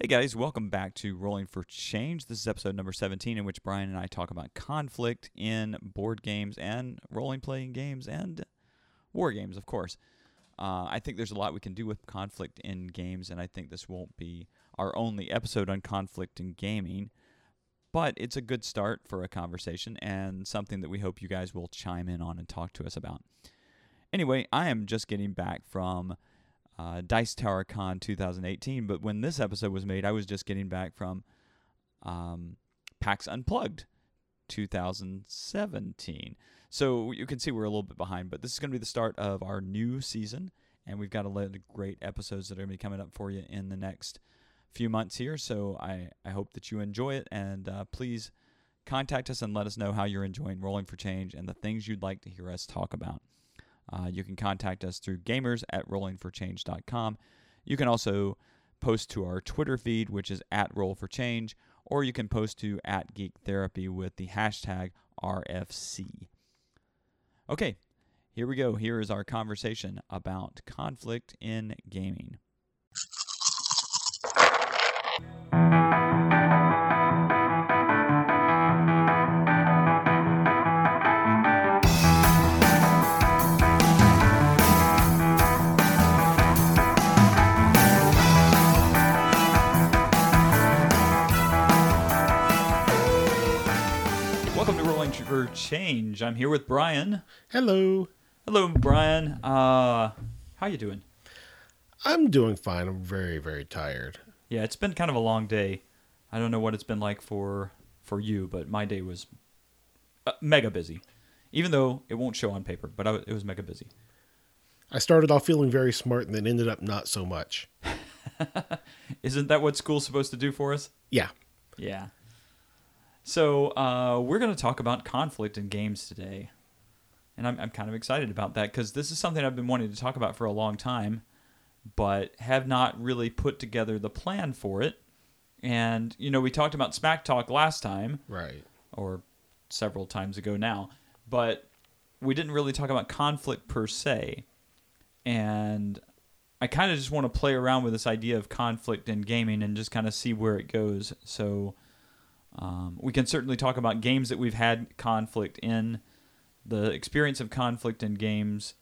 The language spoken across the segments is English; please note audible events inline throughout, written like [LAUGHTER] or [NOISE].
Hey guys, welcome back to Rolling for Change. This is episode number 17, in which Brian and I talk about conflict in board games and role playing games and war games, of course. Uh, I think there's a lot we can do with conflict in games, and I think this won't be our only episode on conflict in gaming, but it's a good start for a conversation and something that we hope you guys will chime in on and talk to us about. Anyway, I am just getting back from uh, Dice Tower Con 2018. But when this episode was made, I was just getting back from um, PAX Unplugged 2017. So you can see we're a little bit behind, but this is going to be the start of our new season, and we've got a lot of great episodes that are going to be coming up for you in the next few months here. So I, I hope that you enjoy it, and uh, please contact us and let us know how you're enjoying Rolling for Change and the things you'd like to hear us talk about. Uh, you can contact us through gamers at rollingforchange.com. You can also post to our Twitter feed, which is at Roll for Change, or you can post to at Geek Therapy with the hashtag RFC. Okay, here we go. Here is our conversation about conflict in gaming. For Change. I'm here with Brian. Hello. Hello, Brian. Uh, how you doing? I'm doing fine. I'm very, very tired. Yeah, it's been kind of a long day. I don't know what it's been like for for you, but my day was uh, mega busy. Even though it won't show on paper, but I, it was mega busy. I started off feeling very smart and then ended up not so much. [LAUGHS] Isn't that what school's supposed to do for us? Yeah. Yeah. So uh, we're going to talk about conflict in games today, and I'm I'm kind of excited about that because this is something I've been wanting to talk about for a long time, but have not really put together the plan for it. And you know, we talked about Smack Talk last time, Right. or several times ago now, but we didn't really talk about conflict per se. And I kind of just want to play around with this idea of conflict in gaming and just kind of see where it goes. So um, we can certainly talk about games that we've had conflict in, the experience of conflict in games.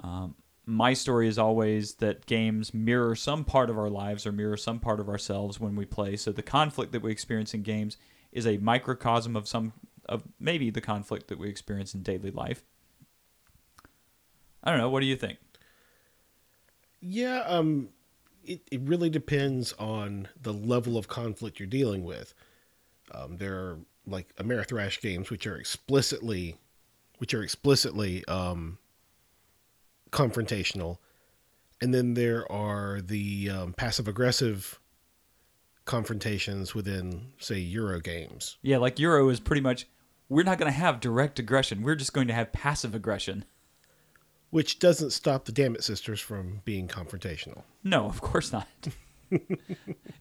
Um, my story is always that games mirror some part of our lives or mirror some part of ourselves when we play. So the conflict that we experience in games is a microcosm of some of maybe the conflict that we experience in daily life. I don't know. What do you think? Yeah, um it, it really depends on the level of conflict you're dealing with. Um, there are like Amerithrash games which are explicitly which are explicitly um confrontational. And then there are the um, passive aggressive confrontations within say Euro games. Yeah, like Euro is pretty much we're not going to have direct aggression. We're just going to have passive aggression. Which doesn't stop the Dammit sisters from being confrontational. No, of course not. [LAUGHS]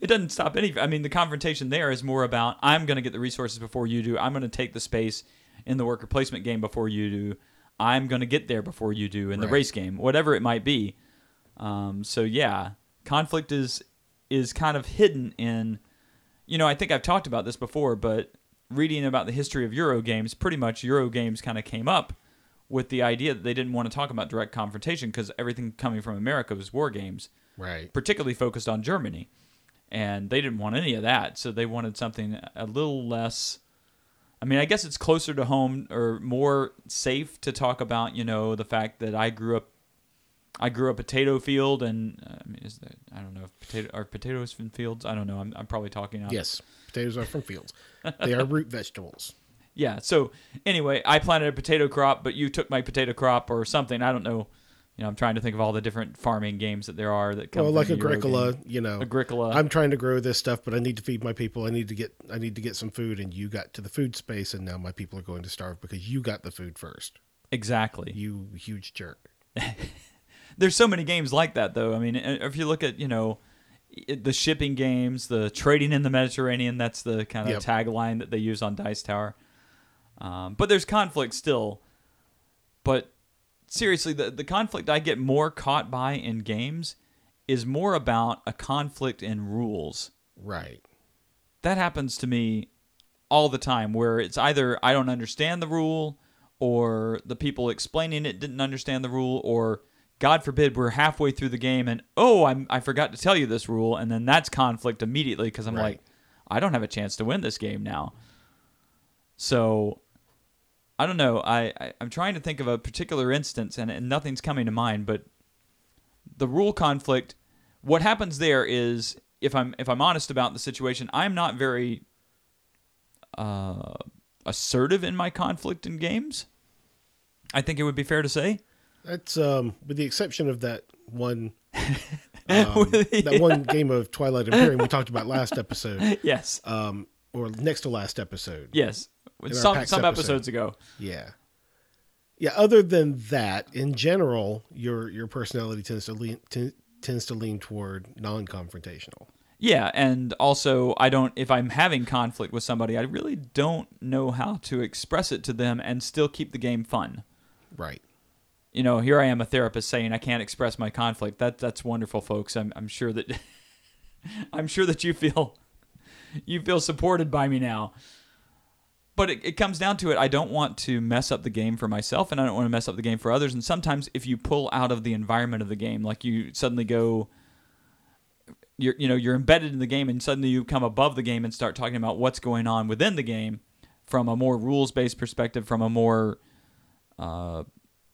it doesn't stop any. I mean, the confrontation there is more about I'm going to get the resources before you do. I'm going to take the space in the worker placement game before you do. I'm going to get there before you do in the Right. race game, whatever it might be. Um, so yeah, conflict is is kind of hidden in. You know, I think I've talked about this before, but reading about the history of Euro games, pretty much Euro games kind of came up with the idea that they didn't want to talk about direct confrontation because everything coming from America was war games Right. particularly focused on Germany. And they didn't want any of that. So they wanted something a little less. I mean, I guess it's closer to home or more safe to talk about, you know, the fact that I grew up. I grew up potato field, and uh, I mean, is that I don't know if potato are potatoes from fields. I don't know. I'm, I'm probably talking out. Yes, potatoes are from fields. they are root vegetables. [LAUGHS] Yeah. So anyway, I planted a potato crop, but you took my potato crop or something. I don't know. You know, I'm trying to think of all the different farming games that there are that come. Well, like Agricola, you know. Agricola. I'm trying to grow this stuff, but I need to feed my people. I need to get I need to get some food, and you got to the food space, and now my people are going to starve because you got the food first. exactly. You huge jerk. [LAUGHS] [LAUGHS] There's so many games like that, though. I mean, if you look at you know the shipping games, the trading in the Mediterranean, that's the kind of Yep. tagline that they use on Dice Tower. Um, but there's conflict still. But seriously, the the conflict I get more caught by in games is more about a conflict in rules Right. That happens to me all the time where it's either I don't understand the rule or the people explaining it didn't understand the rule or God forbid we're halfway through the game and oh I'm, I forgot to tell you this rule and then that's conflict immediately because I'm Right. like I don't have a chance to win this game now. So I don't know. I, I I'm trying to think of a particular instance and, and nothing's coming to mind, but the rule conflict what happens there is if I'm if I'm honest about the situation, I'm not very uh, assertive in my conflict in games. I think it would be fair to say. That's um, with the exception of that one, [LAUGHS] um, that one game of Twilight Imperium we talked about last episode, [LAUGHS] Yes. um, or next to last episode. Yes. Some some episode. episodes ago. Yeah. Yeah. Other than that, in general, your your personality tends to lean t- tends to lean toward non-confrontational. Yeah, and also I don't if I'm having conflict with somebody, I really don't know how to express it to them and still keep the game fun. Right. You know, here I am a therapist saying I can't express my conflict. That that's wonderful, folks. I'm I'm sure that [LAUGHS] I'm sure that you feel you feel supported by me now. But it, it comes down to it. I don't want to mess up the game for myself, and I don't want to mess up the game for others. And sometimes, if you pull out of the environment of the game, like you suddenly go, you're you know you're embedded in the game, and suddenly you come above the game and start talking about what's going on within the game from a more rules based perspective, from a more uh,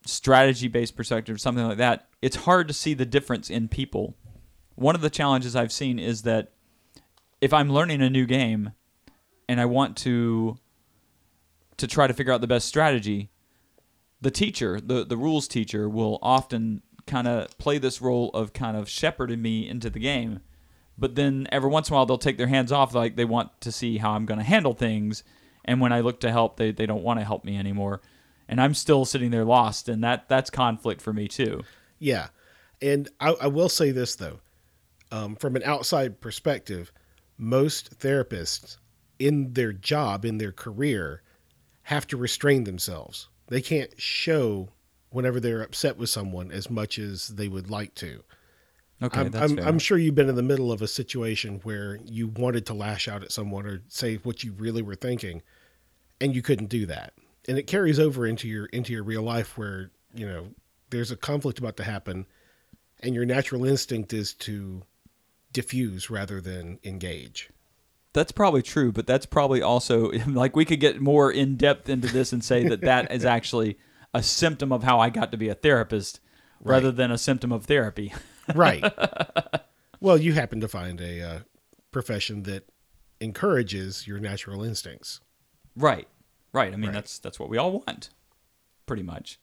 strategy based perspective, something like that. It's hard to see the difference in people. One of the challenges I've seen is that if I'm learning a new game and I want to to try to figure out the best strategy, the teacher, the the rules teacher, will often kind of play this role of kind of shepherding me into the game. But then every once in a while they'll take their hands off, like they want to see how I'm going to handle things. And when I look to help, they, they don't want to help me anymore. And I'm still sitting there lost, and that that's conflict for me too. Yeah. And I, I will say this though, um, from an outside perspective, most therapists in their job, in their career, have to restrain themselves. They can't show whenever they're upset with someone as much as they would like to. Okay, I'm, that's I'm, fair. I'm sure you've been in the middle of a situation where you wanted to lash out at someone or say what you really were thinking, and you couldn't do that. And it carries over into your into your real life where you know there's a conflict about to happen, and your natural instinct is to diffuse rather than engage. That's probably true, but that's probably also [LAUGHS] like we could get more in depth into this and say that that is [LAUGHS] actually a symptom of how I got to be a therapist rather than a symptom of therapy. [LAUGHS] Right. well, you happen to find a uh, profession that encourages your natural instincts. right. Right. I mean Right. that's that's what we all want pretty much.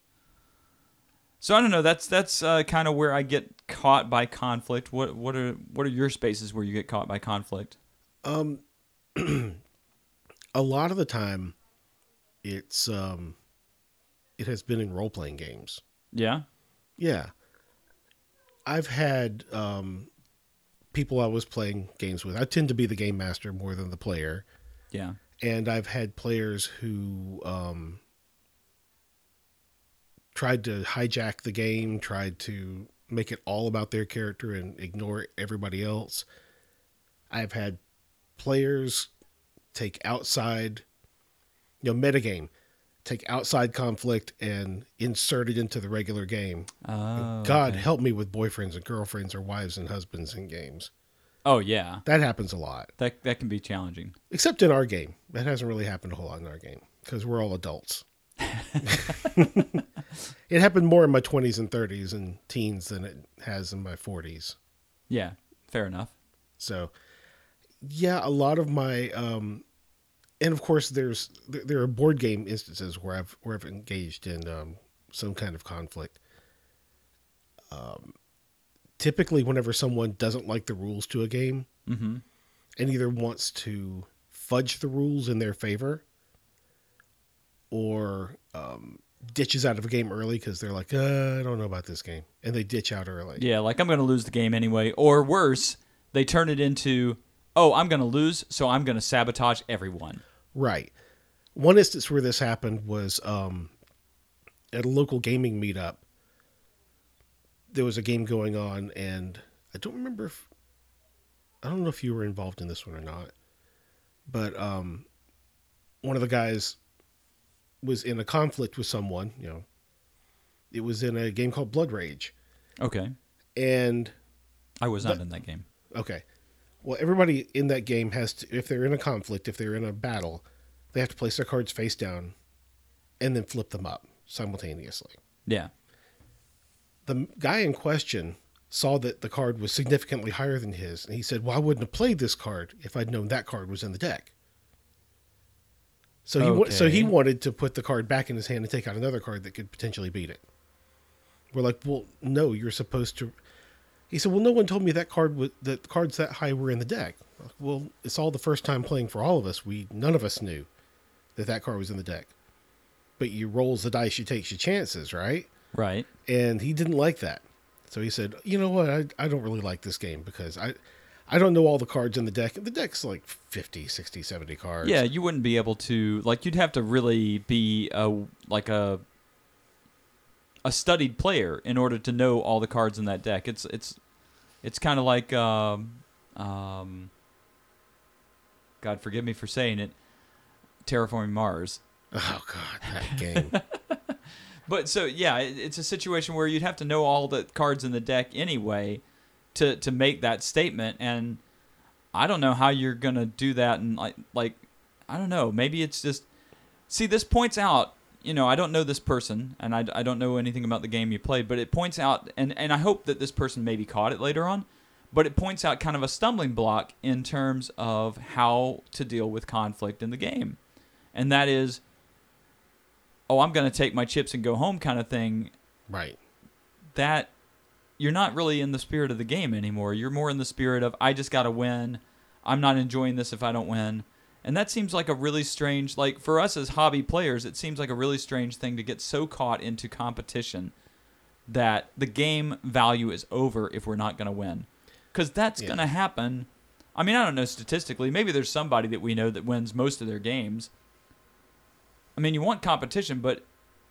So I don't know, that's that's uh, kind of where I get caught by conflict. What what are what are your spaces where you get caught by conflict? Um, [CLEARS THROAT] a lot of the time, it's um, it has been in role playing games. Yeah? Yeah, I've had um, people I was playing games with. I tend to be the game master more than the player, Yeah. and I've had players who um, tried to hijack the game, tried to make it all about their character and ignore everybody else. I've had players take outside, you know, metagame, take outside conflict and insert it into the regular game. Oh. God okay. help me with boyfriends and girlfriends or wives and husbands in games. Oh yeah. That happens a lot, That that can be challenging. except in our game. That hasn't really happened a whole lot in our game because we're all adults. [LAUGHS] it happened more in my 20s and 30s and teens than it has in my 40s. Yeah. Fair enough. So, yeah, a lot of my, um, and of course, there's there, are board game instances where I've where I've engaged in um, some kind of conflict. Um, typically, whenever someone doesn't like the rules to a game Mhm. and either wants to fudge the rules in their favor or um, ditches out of a game early because they're like, uh, I don't know about this game, and they ditch out early. Yeah, like I'm going to lose the game anyway. Or worse, they turn it into, oh, I'm going to lose, so I'm going to sabotage everyone. Right. One instance where this happened was um, at a local gaming meetup. There was a game going on, and I don't remember if I don't know if you were involved in this one or not, but um, one of the guys was in a conflict with someone. You know, it was in a game called Blood Rage, Okay. and I was not But- in that game. okay, well, everybody in that game has to, if they're in a conflict, if they're in a battle, they have to place their cards face down, and then flip them up simultaneously. Yeah. the guy in question saw that the card was significantly higher than his, and he said, "Well, I wouldn't have played this card if I'd known that card was in the deck." So he so he wanted to put the card back in his hand and take out another card that could potentially beat it. We're like, "Well, no, you're supposed to." He said, "Well, no one told me that card was that cards that high were in the deck." Like, well, it's all the first time playing for all of us. We none of us knew that that card was in the deck. But you rolls the dice, you takes your chances, right? Right. and he didn't like that. So he said, "You know what? I, I don't really like this game because I I don't know all the cards in the deck. The deck's like 50, 60, 70 cards. Yeah, you wouldn't be able to like you'd have to really be a like a a studied player in order to know all the cards in that deck. It's it's it's kind of like um, um God forgive me for saying it, terraforming Mars. Oh god, that [LAUGHS] game. But so yeah, it, it's a situation where you'd have to know all the cards in the deck anyway to to make that statement and I don't know how you're going to do that and like like I don't know, maybe it's just See, this points out, you know, I don't know this person and I, I don't know anything about the game you played, but it points out and and I hope that this person maybe caught it later on, but it points out kind of a stumbling block in terms of how to deal with conflict in the game. And that is oh, I'm going to take my chips and go home kind of thing, right. that you're not really in the spirit of the game anymore. You're more in the spirit of I just got to win. I'm not enjoying this if I don't win. And that seems like a really strange like for us as hobby players, it seems like a really strange thing to get so caught into competition that the game value is over if we're not going to win. Cuz that's Yeah. going to happen. I mean, I don't know statistically. Maybe there's somebody that we know that wins most of their games. I mean, you want competition, but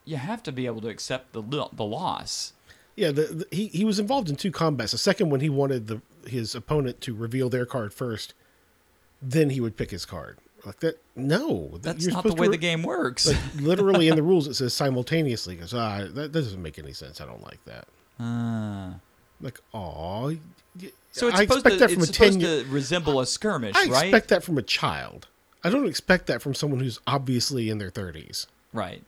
you have to be able to accept the the loss. Yeah, the, the, he he was involved in two combats. The second one, he wanted the his opponent to reveal their card first, then he would pick his card. Like that? No, That's not the way to the game works. Like [LAUGHS] literally in the rules, it says simultaneously. Because ah, that, that doesn't make any sense. I don't like that. Ah. Like, oh, so it's I supposed, expect to, that from it's a supposed 10 to resemble a skirmish, I right? expect that from a child. I don't expect that from someone who's obviously in their thirties. right.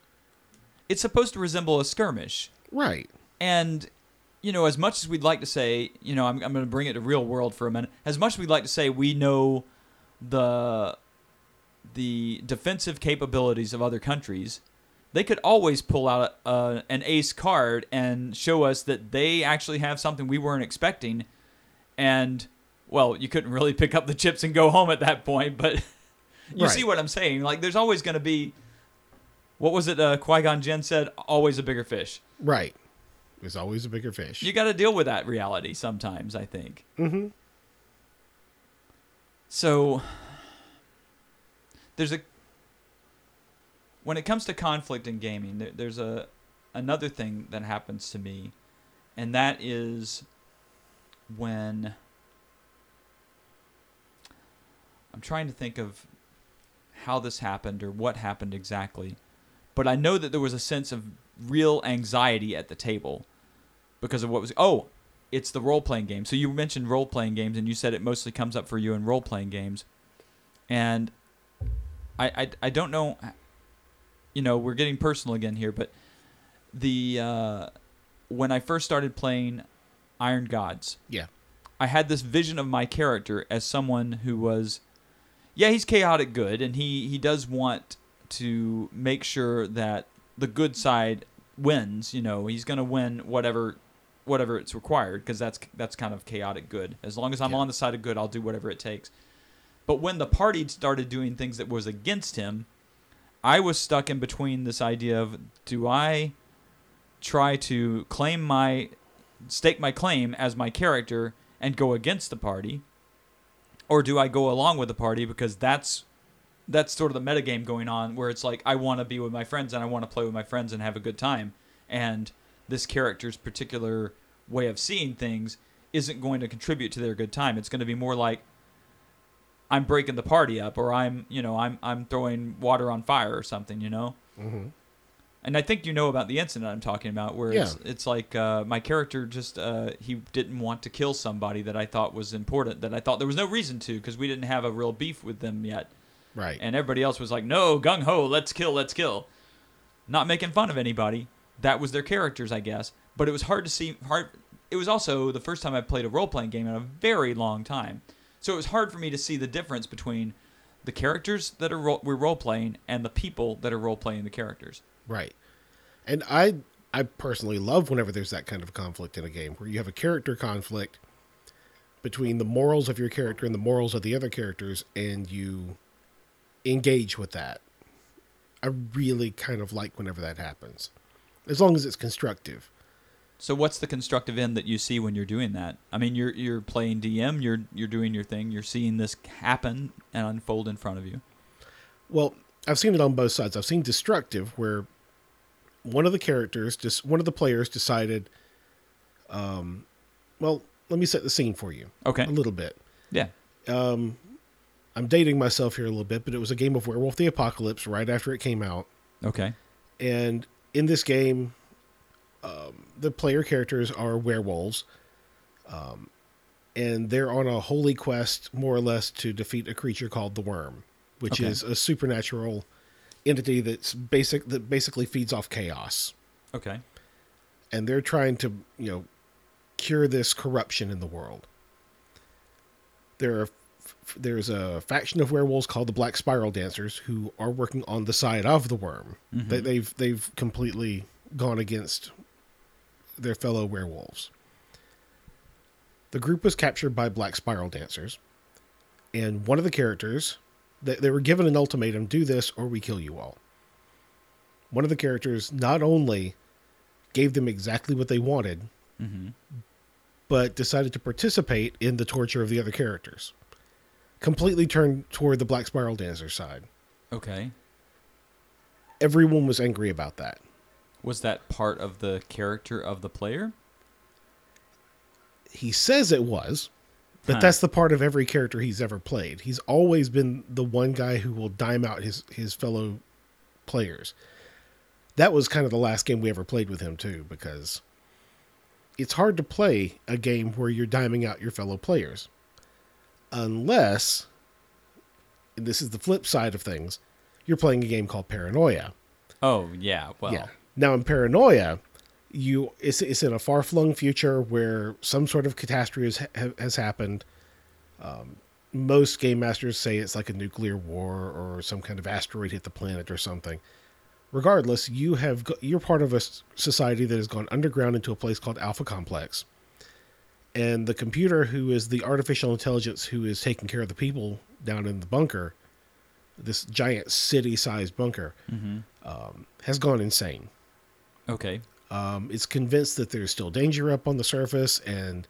It's supposed to resemble a skirmish. Right. And, you know, as much as we'd like to say, you know, I'm, I'm going to bring it to real world for a minute. As much as we'd like to say we know the the defensive capabilities of other countries, they could always pull out a, an ace card and show us that they actually have something we weren't expecting. And, well, you couldn't really pick up the chips and go home at that point, but [LAUGHS] you Right. see what I'm saying? Like, there's always going to be. What was it? Uh, Qui Gon Jinn said, "Always a bigger fish." Right. There's always a bigger fish. You got to deal with that reality sometimes. I think. mm-hmm. So there's a when it comes to conflict in gaming, there, there's a another thing that happens to me, and that is when I'm trying to think of how this happened or what happened exactly, but I know that there was a sense of real anxiety at the table because of what was oh it's the role playing game. So you mentioned role playing games, and you said it mostly comes up for you in role playing games. And I, I, I don't know, you know, we're getting personal again here, but the uh, when I first started playing Iron Gods, Yeah. I had this vision of my character as someone who was, yeah, he's chaotic good, and he he does want to make sure that the good side wins. You know, he's going to win whatever whatever it's required because that's that's kind of chaotic good. As long as I'm Yeah. on the side of good, I'll do whatever it takes. But when the party started doing things that was against him, I was stuck in between this idea of do I try to claim my stake my claim as my character and go against the party or do I go along with the party because that's that's sort of the metagame going on where it's like I want to be with my friends and I want to play with my friends and have a good time and this character's particular way of seeing things isn't going to contribute to their good time. It's going to be more like I'm breaking the party up, or I'm you know I'm I'm throwing water on fire or something. You know. Mm-hmm. And I think you know about the incident I'm talking about, where it's, it's like uh, my character just uh, he didn't want to kill somebody that I thought was important, that I thought there was no reason to, because we didn't have a real beef with them yet, Right. and everybody else was like, "No, gung ho, let's kill, let's kill," not making fun of anybody. That was their characters, I guess. But it was hard to see. Hard. It was also the first time I played a role playing game in a very long time, so it was hard for me to see the difference between the characters that are ro- we're role playing and the people that are role playing the characters. Right. And I I personally love whenever there's that kind of conflict in a game where you have a character conflict between the morals of your character and the morals of the other characters and you engage with that. I really kind of like whenever that happens. As long as it's constructive. So what's the constructive end that you see when you're doing that? I mean, you're you're playing DM, you're you're doing your thing, you're seeing this happen and unfold in front of you. Well, I've seen it on both sides. I've seen destructive where one of the characters, just one of the players decided um well, let me set the scene for you Okay. a little bit. Yeah. um, I'm dating myself here a little bit, but it was a game of Werewolf the Apocalypse right after it came out. Okay. And in this game, um, the player characters are werewolves. Um, and they're on a holy quest, more or less, to defeat a creature called the Worm, which Okay. is a supernatural entity that's basic that basically feeds off chaos. Okay. And they're trying to, you know, cure this corruption in the world. There are there's a faction of werewolves called the Black Spiral Dancers who are working on the side of the worm. Mhm. They, they've they've completely gone against their fellow werewolves. The group was captured by Black Spiral Dancers, and one of the characters they, they were given an ultimatum: do this or we kill you all. One of the characters not only gave them exactly what they wanted, Mm-hmm. but decided to participate in the torture of the other characters. Completely turned toward the Black Spiral Dancer side. Okay. Everyone was angry about that. Was that part of the character of the player? He says it was, but Huh. that's the part of every character he's ever played. He's always been the one guy who will dime out his his fellow players. That was kind of the last game we ever played with him too, because it's hard to play a game where you're diming out your fellow players, unless, and this is the flip side of things, you're playing a game called Paranoia. Oh yeah. Well. Yeah. Now in Paranoia, you it's it's in a far flung future where some sort of catastrophe has, has happened. Um, most game masters say it's like a nuclear war or some kind of asteroid hit the planet or something. Regardless, you have you're part of a society that has gone underground into a place called Alpha Complex, and the computer who is the artificial intelligence who is taking care of the people down in the bunker, this giant city-sized bunker, Mm-hmm. um, has gone insane. Okay. Um, it's convinced that there's still danger up on the surface, and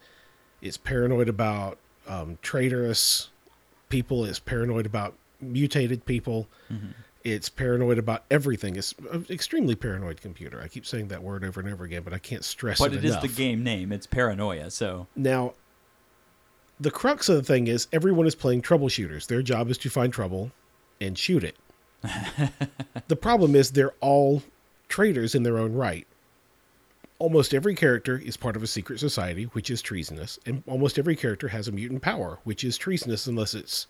it's paranoid about um, traitorous people. It's paranoid about mutated people. Mm-hmm. It's paranoid about everything. It's an extremely paranoid computer. I keep saying that word over and over again, but I can't stress But it it is enough. the game name. It's Paranoia. So. Now, the crux of the thing is everyone is playing troubleshooters. Their job is to find trouble and shoot it. [LAUGHS] the problem is they're all traitors in their own right. Almost every character is part of a secret society, which is treasonous, and almost every character has a mutant power, which is treasonous unless it's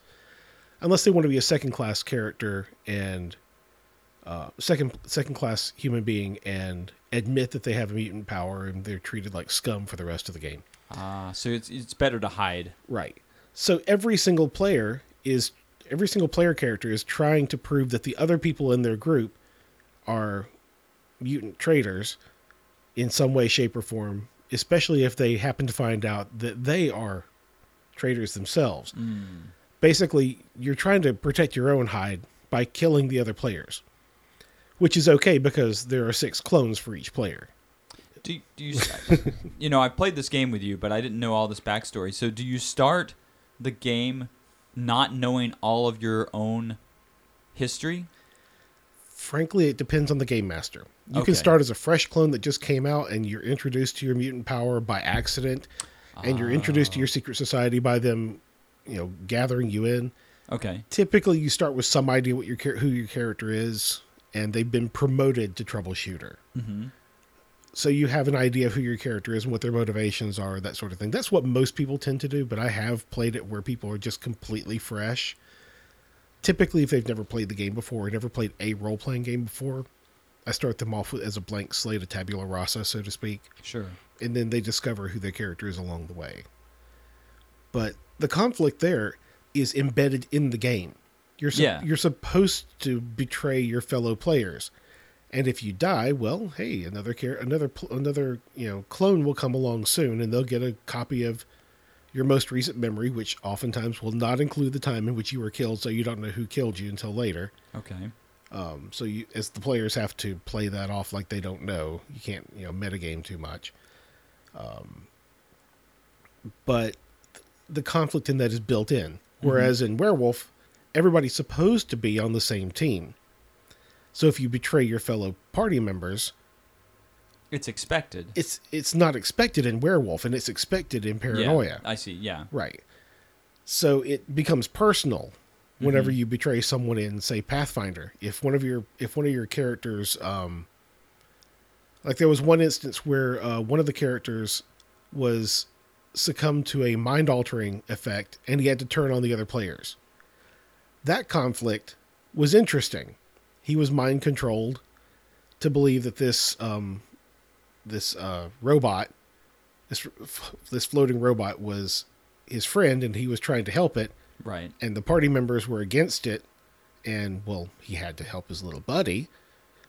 unless they want to be a second class character and uh, second second class human being and admit that they have a mutant power and they're treated like scum for the rest of the game. Ah. so it's it's better to hide. Right. So every single player is every single player character is trying to prove that the other people in their group are mutant traitors in some way, shape, or form, especially if they happen to find out that they are traitors themselves. Mm. Basically, you're trying to protect your own hide by killing the other players, which is okay because there are six clones for each player. Do, do you, [LAUGHS] you know, I played this game with you, but I didn't know all this backstory. So do you start the game not knowing all of your own history? Frankly, it depends on the game master. You Okay. can start as a fresh clone that just came out and you're introduced to your mutant power by accident and you're introduced Ah. to your secret society by them, you know, gathering you in. Okay. Typically, you start with some idea what your who your character is, and they've been promoted to troubleshooter. Mm-hmm. So you have an idea of who your character is and what their motivations are, that sort of thing. That's what most people tend to do, but I have played it where people are just completely fresh. Typically, if they've never played the game before or never played a role playing game before, I start them off with, as a blank slate, a tabula rasa, so to speak, Sure. and then they discover who their character is along the way. But the conflict there is embedded in the game. You're sup- Yeah. you're supposed to betray your fellow players, and if you die, well, hey, another char- another pl- another you know clone will come along soon, and they'll get a copy of your most recent memory, which oftentimes will not include the time in which you were killed, so you don't know who killed you until later. Okay. Um, so you, as the players have to play that off like they don't know. You can't, you know, metagame too much. Um, but the conflict in that is built in. Whereas in Werewolf, everybody's supposed to be on the same team. So if you betray your fellow party members, It's expected. it's it's not expected in Werewolf, and it's expected in Paranoia. Yeah, I see. Yeah. Right. So it becomes personal whenever you betray someone in, say, Pathfinder. If one of your if one of your characters, um, like there was one instance where uh, one of the characters was succumbed to a mind altering effect, and he had to turn on the other players. That conflict was interesting. He was mind controlled to believe that this um, this uh, robot, this this floating robot was his friend, and he was trying to help it, Right. and the party members were against it, and well, he had to help his little buddy,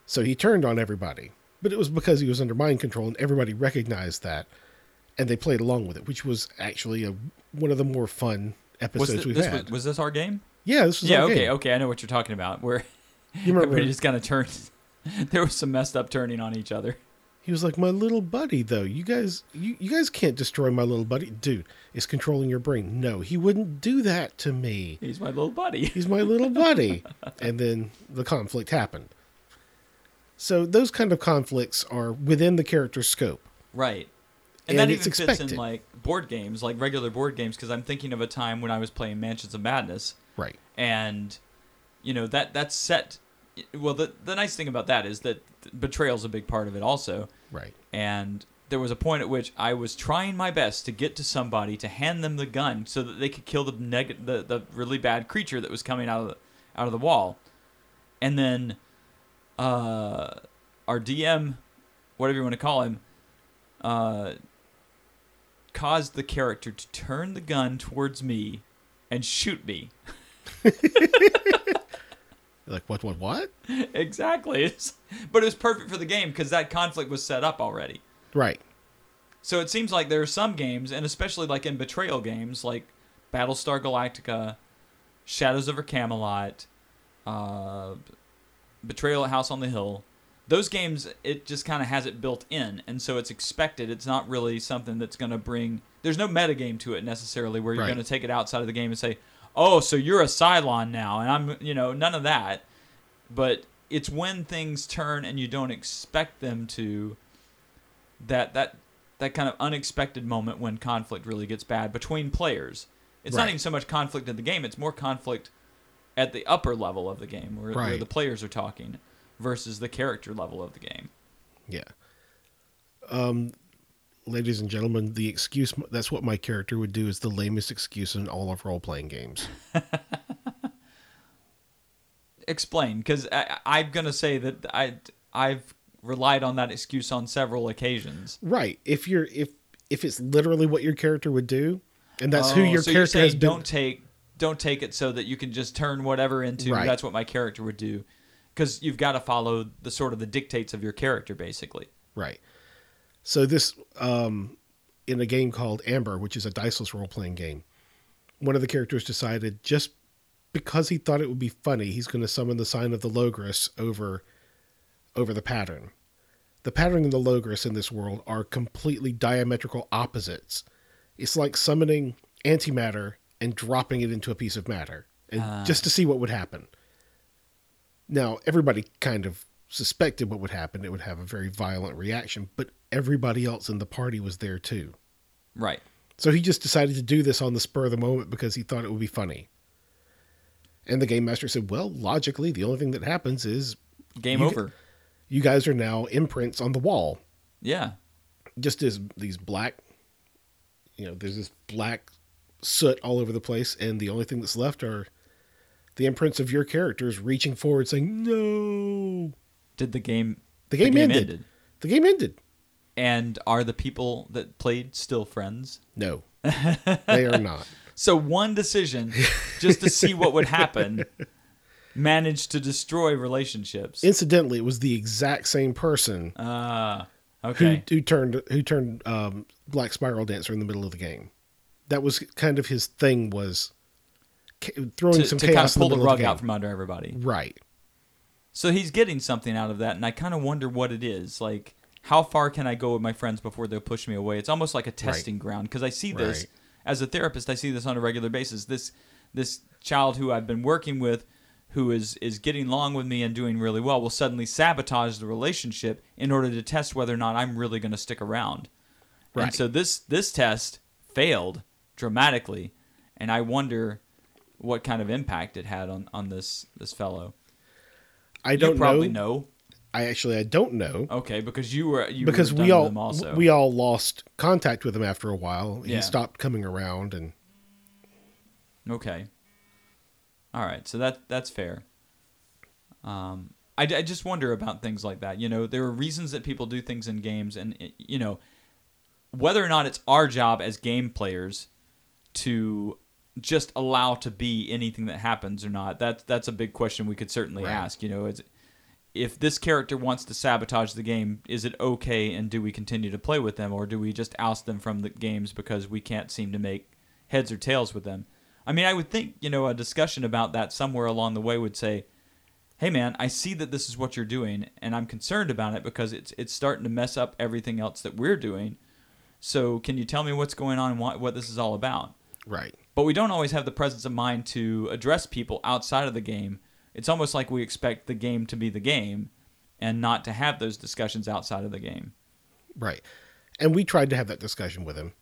so he turned on everybody. But it was because he was under mind control, and everybody recognized that, and they played along with it, which was actually a one of the more fun episodes we've this had. was, was this our game? yeah, this was Yeah. our Okay. game. Okay. I know what you're talking about. Where You remember? everybody just kind of turned. [LAUGHS] there was some messed up turning on each other. He was like, "My little buddy, though. You guys, you, you guys can't destroy my little buddy, dude. It's controlling your brain. No, he wouldn't do that to me. He's my little buddy. He's my little buddy." [LAUGHS] and then the conflict happened. So those kind of conflicts are within the character's scope. Right. And And, that it's even fits in like board games, like regular board games, because I'm thinking of a time when I was playing Mansions of Madness, Right. and you know that that's set. Well, the the nice thing about that is that betrayal's a big part of it also, Right. and there was a point at which I was trying my best to get to somebody to hand them the gun so that they could kill the neg- the, the really bad creature that was coming out of the, out of the wall, and then uh, our DM, whatever you want to call him, uh, caused the character to turn the gun towards me and shoot me. [LAUGHS] Like what? What? What? exactly. [LAUGHS] It's, but it was perfect for the game because that conflict was set up already. Right. So it seems like there are some games, and especially like in betrayal games, like Battlestar Galactica, Shadows over Camelot, uh, Betrayal at House on the Hill. Those games, it just kind of has it built in, and so it's expected. It's not really something that's going to bring. There's no metagame to it necessarily, where you're Right. going to take it outside of the game and say, "Oh, so you're a Cylon now," and I'm, you know, none of that. But it's when things turn and you don't expect them to. That that that kind of unexpected moment when conflict really gets bad between players. It's not even so much conflict in the game; it's more conflict at the upper level of the game, where, where the players are talking, versus the character level of the game. Yeah. Um, ladies and gentlemen, the excuse that's what my character would do is the lamest excuse in all of role playing games. [LAUGHS] Explain, because I'm gonna say that I I've relied on that excuse on several occasions. Right. If you're if if it's literally what your character would do, and that's who Oh, your so character has been. don't take don't take it so that you can just turn whatever into Right. that's what my character would do, because you've got to follow the sort of the dictates of your character, basically. Right. So this um in a game called Amber, which is a diceless role playing game, one of the characters decided just because he thought it would be funny, he's going to summon the sign of the Logrus over over the pattern. The pattern and the Logrus in this world are completely diametrical opposites. It's like summoning antimatter and dropping it into a piece of matter, and Ah. just to see what would happen. Now, everybody kind of suspected what would happen. It would have a very violent reaction, but everybody else in the party was there too. Right. So he just decided to do this on the spur of the moment because he thought it would be funny. And the game master said, "Well, logically, the only thing that happens is Game You- over. you guys are now imprints on the wall. Yeah. Just as these black, you know, there's this black soot all over the place, and the only thing that's left are the imprints of your characters reaching forward, saying, "No." Did the game The game, the game ended. ended? The game ended. And are the people that played still friends? No, [LAUGHS] they are not. So one decision, just to see what would happen, [LAUGHS] managed to destroy relationships. Incidentally, it was the exact same person Ah, who okay. who turned who turned um, Black Spiral Dancer in the middle of the game. That was kind of his thing was throwing To, some to chaos kind of pull the the rug the out from under everybody. Right. So he's getting something out of that, and I kind of wonder what it is. Like, how far can I go with my friends before they'll push me away? It's almost like a testing ground because I see this Right. as a therapist. I see this on a regular basis. This this child who I've been working with, who is is getting along with me and doing really well, will suddenly sabotage the relationship in order to test whether or not I'm really going to stick around. And Right. so this this test failed dramatically, and I wonder what kind of impact it had on on this this fellow. I don't you probably know. know. I actually I don't know Okay, because you were you because were we all with them also. we all lost contact with him after a while. Yeah. He stopped coming around, and okay. All right, so that that's fair. Um, I, I just wonder about things like that. You know, there are reasons that people do things in games, and it- you know, whether or not it's our job as game players to just allow to be anything that happens or not. That's that's a big question we could certainly Right. ask. You know, it's if this character wants to sabotage the game, is it okay and do we continue to play with them or do we just oust them from the games because we can't seem to make heads or tails with them? I mean, I would think, you know, a discussion about that somewhere along the way would say, "Hey man, I see that this is what you're doing and I'm concerned about it because it's it's starting to mess up everything else that we're doing. So, can you tell me what's going on and what what this is all about?" right. But we don't always have the presence of mind to address people outside of the game. It's almost like we expect the game to be the game and not to have those discussions outside of the game. Right. And we tried to have that discussion with him.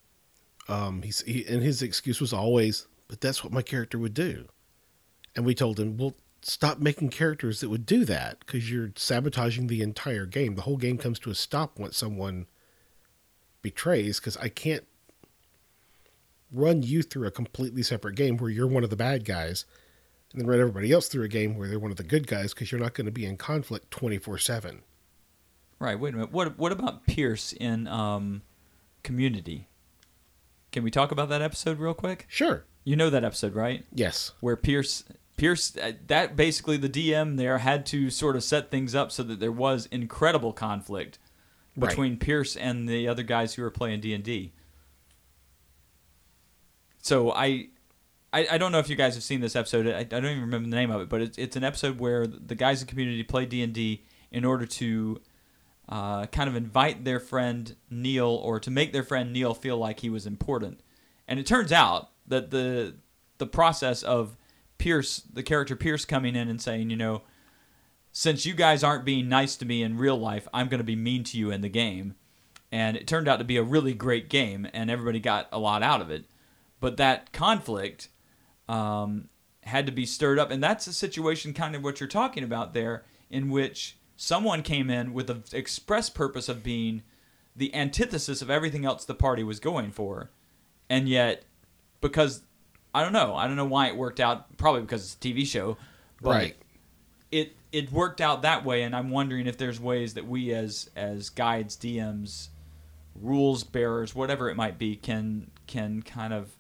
Um, he's, he, and his excuse was always, but that's what my character would do. And we told him, well, stop making characters that would do that because you're sabotaging the entire game. The whole game comes to a stop once someone betrays because I can't run you through a completely separate game where you're one of the bad guys and then run everybody else through a game where they're one of the good guys because you're not going to be in conflict 24 7. Right. Wait a minute. What what about Pierce in um, Community? Can we talk about that episode real quick? Sure. You know that episode, right? Yes. Where Pierce Pierce uh, that basically the DM there had to sort of set things up so that there was incredible conflict Right. between Pierce and the other guys who were playing D and D. So I, I, I don't know if you guys have seen this episode. I, I don't even remember the name of it, but it's it's an episode where the guys in community play D and D in order to uh, kind of invite their friend Neil or to make their friend Neil feel like he was important. And it turns out that the the process of Pierce, the character Pierce, coming in and saying, you know, since you guys aren't being nice to me in real life, I'm going to be mean to you in the game. And it turned out to be a really great game, and everybody got a lot out of it. But that conflict um, had to be stirred up, and that's a situation kind of what you're talking about there, in which someone came in with the express purpose of being the antithesis of everything else the party was going for, and yet because I don't know, I don't know why it worked out. Probably because it's a TV show, but Right. it it worked out that way, and I'm wondering if there's ways that we as as guides, DMs, rules bearers, whatever it might be, can can kind of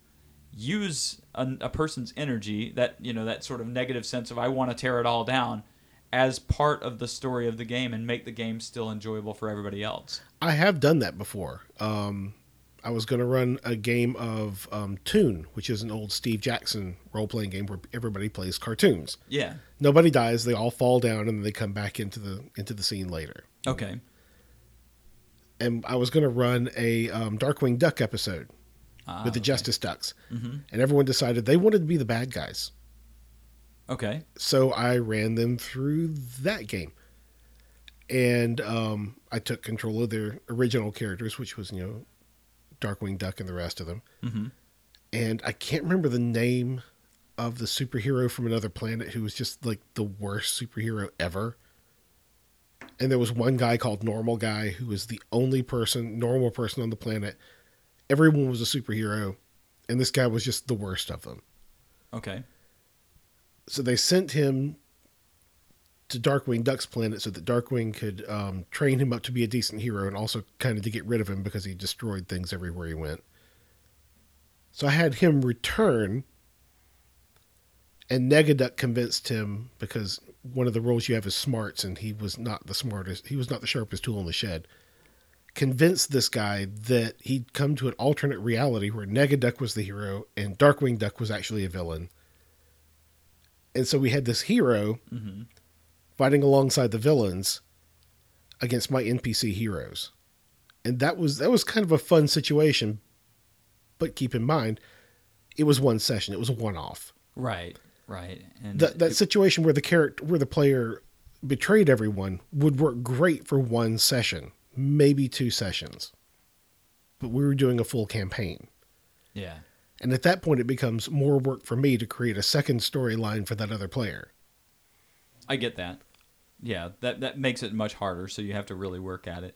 use a, a person's energy that you know that sort of negative sense of I want to tear it all down as part of the story of the game and make the game still enjoyable for everybody else. I have done that before. Um, I was going to run a game of um, Toon, which is an old Steve Jackson role playing game where everybody plays cartoons. Yeah. Nobody dies; they all fall down, and then they come back into the into the scene later. Okay. And I was going to run a um, Darkwing Duck episode Ah, with the okay. Justice Ducks, Mhm. and everyone decided they wanted to be the bad guys. Okay. So I ran them through that game, and um, I took control of their original characters, which was you know Darkwing Duck and the rest of them. Mm-hmm. And I can't remember the name of the superhero from another planet who was just like the worst superhero ever. And there was one guy called Normal Guy who was the only person, normal person on the planet. Everyone was a superhero, and this guy was just the worst of them. Okay. So they sent him to Darkwing Duck's planet so that Darkwing could um, train him up to be a decent hero and also kind of to get rid of him because he destroyed things everywhere he went. So I had him return, and Negaduck convinced him because one of the roles you have is smarts, and he was not the smartest. He was not the sharpest tool in the shed. Convinced this guy that he'd come to an alternate reality where Negaduck was the hero and Darkwing Duck was actually a villain. And so we had this hero Mm-hmm. fighting alongside the villains against my NPC heroes. And that was that was kind of a fun situation. But keep in mind, it was one session. It was a one-off. Right. Right. And That that it- situation where the character where the player betrayed everyone would work great for one session, maybe two sessions. But we were doing a full campaign. yeah. And at that point it becomes more work for me to create a second storyline for that other player. I get that. Yeah, that that makes it much harder. So you have to really work at it.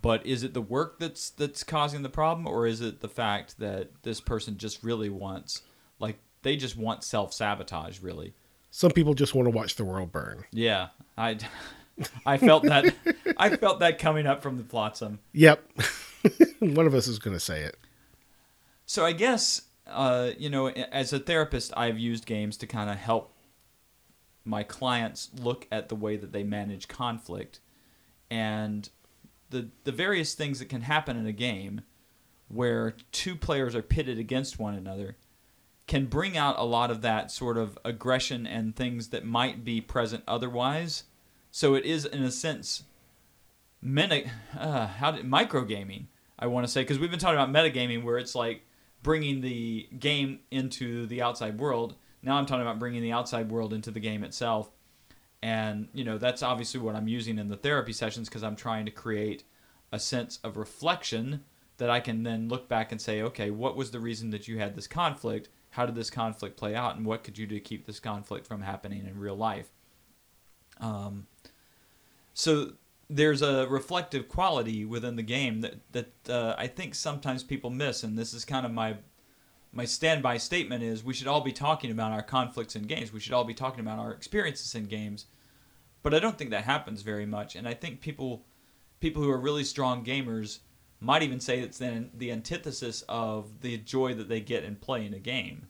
But is it the work that's that's causing the problem, or is it the fact that this person just really wants, like, they just want self sabotage? Really? Some people just want to watch the world burn. Yeah, I, [LAUGHS] I felt that. I felt that coming up from the flotsam. Yep. [LAUGHS] One of us is going to say it. So I guess uh, you know, as a therapist, I've used games to kind of help my clients look at the way that they manage conflict and the the various things that can happen in a game where two players are pitted against one another can bring out a lot of that sort of aggression and things that might be present otherwise. So it is in a sense meta uh, how did microgaming I want to say because we've been talking about metagaming where it's like bringing the game into the outside world. Now I'm talking about bringing the outside world into the game itself. And, you know, that's obviously what I'm using in the therapy sessions because I'm trying to create a sense of reflection that I can then look back and say, okay, what was the reason that you had this conflict? How did this conflict play out? And what could you do to keep this conflict from happening in real life? Um, so there's a reflective quality within the game that that uh, I think sometimes people miss, and this is kind of my my standby statement is we should all be talking about our conflicts in games. We should all be talking about our experiences in games, but I don't think that happens very much. And I think people people who are really strong gamers might even say it's then the antithesis of the joy that they get in playing a game.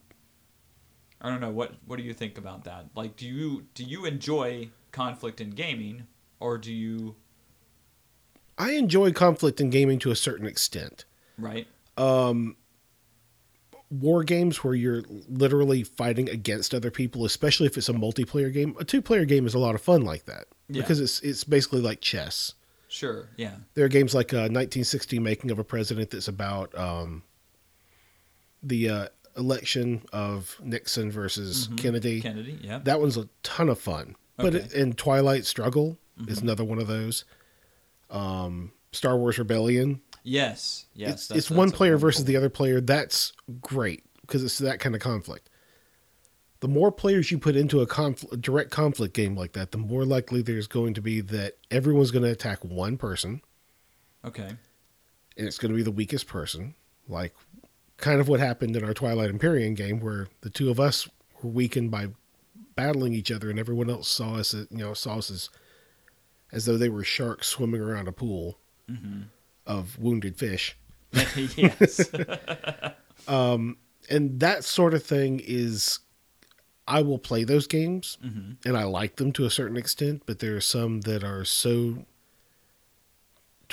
I don't know what what do you think about that? Like, do you do you enjoy conflict in gaming, or do you I enjoy conflict in gaming to a certain extent. right? Um, war games where you're literally fighting against other people, especially if it's a multiplayer game. A two-player game is a lot of fun like that Yeah. because it's it's basically like chess. Sure, yeah, There are games like uh, 1960 Making of a President that's about um, the uh, election of Nixon versus Mhm. Kennedy. Kennedy, yeah, That one's a ton of fun. But Okay. and Twilight Struggle is Mhm. another one of those. Um, Star Wars Rebellion. yes, yes. it's that's- it's one that's a player versus the other player. That's great because it's that kind of conflict. The more players you put into a, confl- a direct conflict game like that, the more likely there's going to be that everyone's going to attack one person, Okay, and it's going to be the weakest person. Like kind of what happened in our Twilight Imperium game, where the two of us were weakened by battling each other, and everyone else saw us, as, you know, saw us as, as though they were sharks swimming around a pool hmm of wounded fish. [LAUGHS] yes, [LAUGHS] Um, and that sort of thing is, I will play those games hmm and I like them to a certain extent, but there are some that are so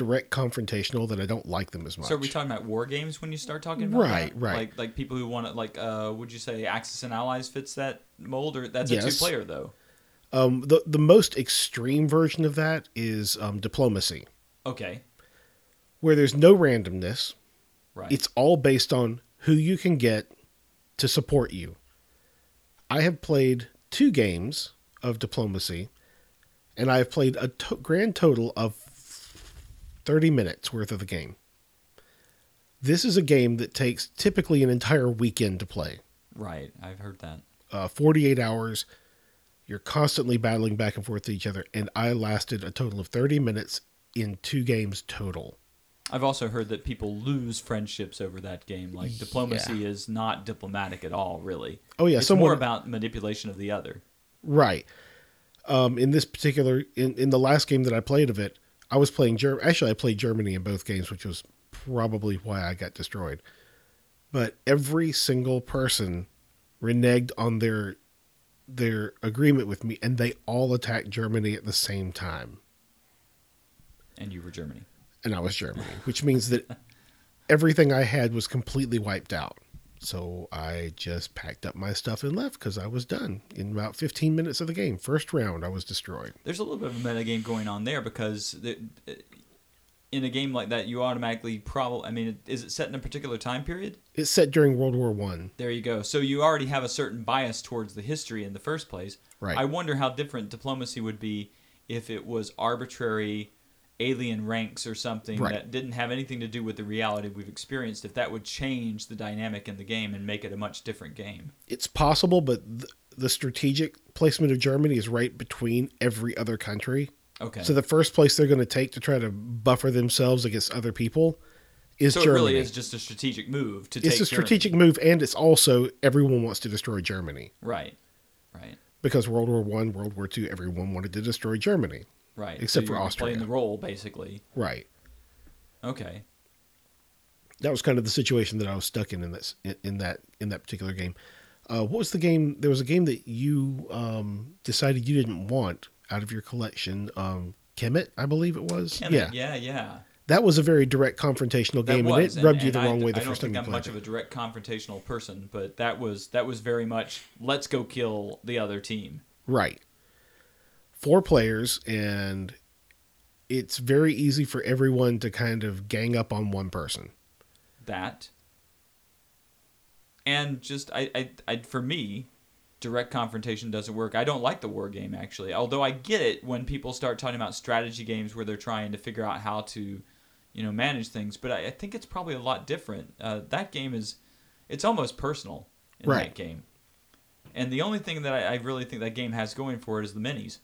direct confrontational that I don't like them as much. So are we talking about war games when you start talking about Right, that? right. Like like people who want to like uh would you say Axis and Allies fits that mold or that's a two player though? um, the the most extreme version of that is um, diplomacy, Okay, where there's no randomness. right. It's all based on who you can get to support you. I have played two games of diplomacy, and I have played a to- grand total of 30 minutes worth of the game. This is a game that takes typically an entire weekend to play. Right. I've heard that. Uh, 48 hours. You're constantly battling back and forth to each other. And I lasted a total of 30 minutes in two games total. I've also heard that people lose friendships over that game. Like diplomacy Yeah. is not diplomatic at all, really. Oh, yeah. it's someone, more about manipulation of the other. Right. Um, in this particular, in, in the last game that I played of it, I was playing Germany. Actually, I played Germany in both games, which was probably why I got destroyed. But every single person reneged on their their agreement with me, and they all attacked Germany at the same time, And you were Germany. and I was Germany, which means that [LAUGHS] everything I had was completely wiped out. So I just packed up my stuff and left because I was done in about 15 minutes of the game. First round, I was destroyed. There's a little bit of a metagame going on there because uh, in a game like that, you automatically probably. I mean, is it set in a particular time period? It's set during World War One. There you go. So you already have a certain bias towards the history in the first place. Right. I wonder how different diplomacy would be if it was arbitrary alien ranks or something Right. that didn't have anything to do with the reality we've experienced. If that would change the dynamic in the game and make it a much different game. It's possible, but th- the strategic placement of Germany is right between every other country. Okay. So the first place they're going to take to try to buffer themselves against other people is So it Germany. really is just a strategic move to it's a Germany. strategic move, and it's also everyone wants to destroy Germany Right. Right. because World War One, World War Two, everyone wanted to destroy Germany. Right. Except so for Austria. Playing the role basically. Right. Okay. That was kind of the situation that I was stuck in in this in, that in that particular game. Uh, what was the game? There was a game that you um, decided you didn't want out of your collection. Um, Kemet, I believe it was. Can yeah. Yeah. Yeah. that was a very direct confrontational game, and it rubbed and- you the I wrong way the I first don't think I'm much it. of a direct confrontational person, but that was that was very much let's go kill the other team. Right. Four players, and it's very easy for everyone to kind of gang up on one person. That and just I, I I for me, direct confrontation doesn't work. I don't like the war game actually. Although I get it when people start talking about strategy games where they're trying to figure out how to, you know, manage things. But I, I think it's probably a lot different. Uh, that game is, it's almost personal in Right. that game. And the only thing that I, I really think that game has going for it is the minis.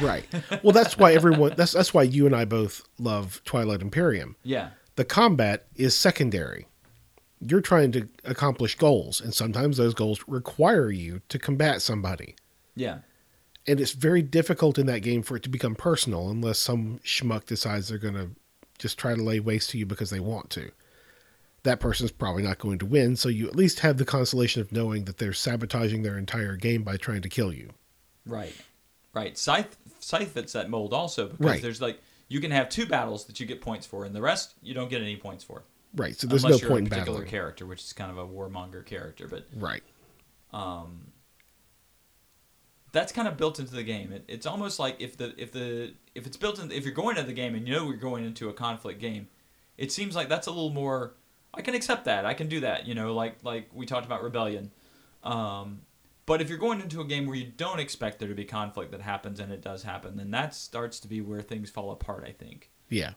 Right. well, that's why everyone. That's that's why you and I both love Twilight Imperium. Yeah. the combat is secondary. You're trying to accomplish goals, and sometimes those goals require you to combat somebody. Yeah. And it's very difficult in that game for it to become personal unless some schmuck decides they're going to just try to lay waste to you because they want to. That person's probably not going to win, so you at least have the consolation of knowing that they're sabotaging their entire game by trying to kill you. Right. Right. Scythe Scythe fits that mold also because Right. there's like you can have two battles that you get points for, and the rest you don't get any points for. Right, so there's unless no point a in particular battling. character, which is kind of a warmonger character, but Right. um, that's kind of built into the game. It, it's almost like if the if the if it's built in if you're going into the game and you know you're going into a conflict game, it seems like that's a little more. I can accept that. I can do that. You know, like like we talked about rebellion. Um, but if you're going into a game where you don't expect there to be conflict that happens and it does happen, then that starts to be where things fall apart. I think. Yeah.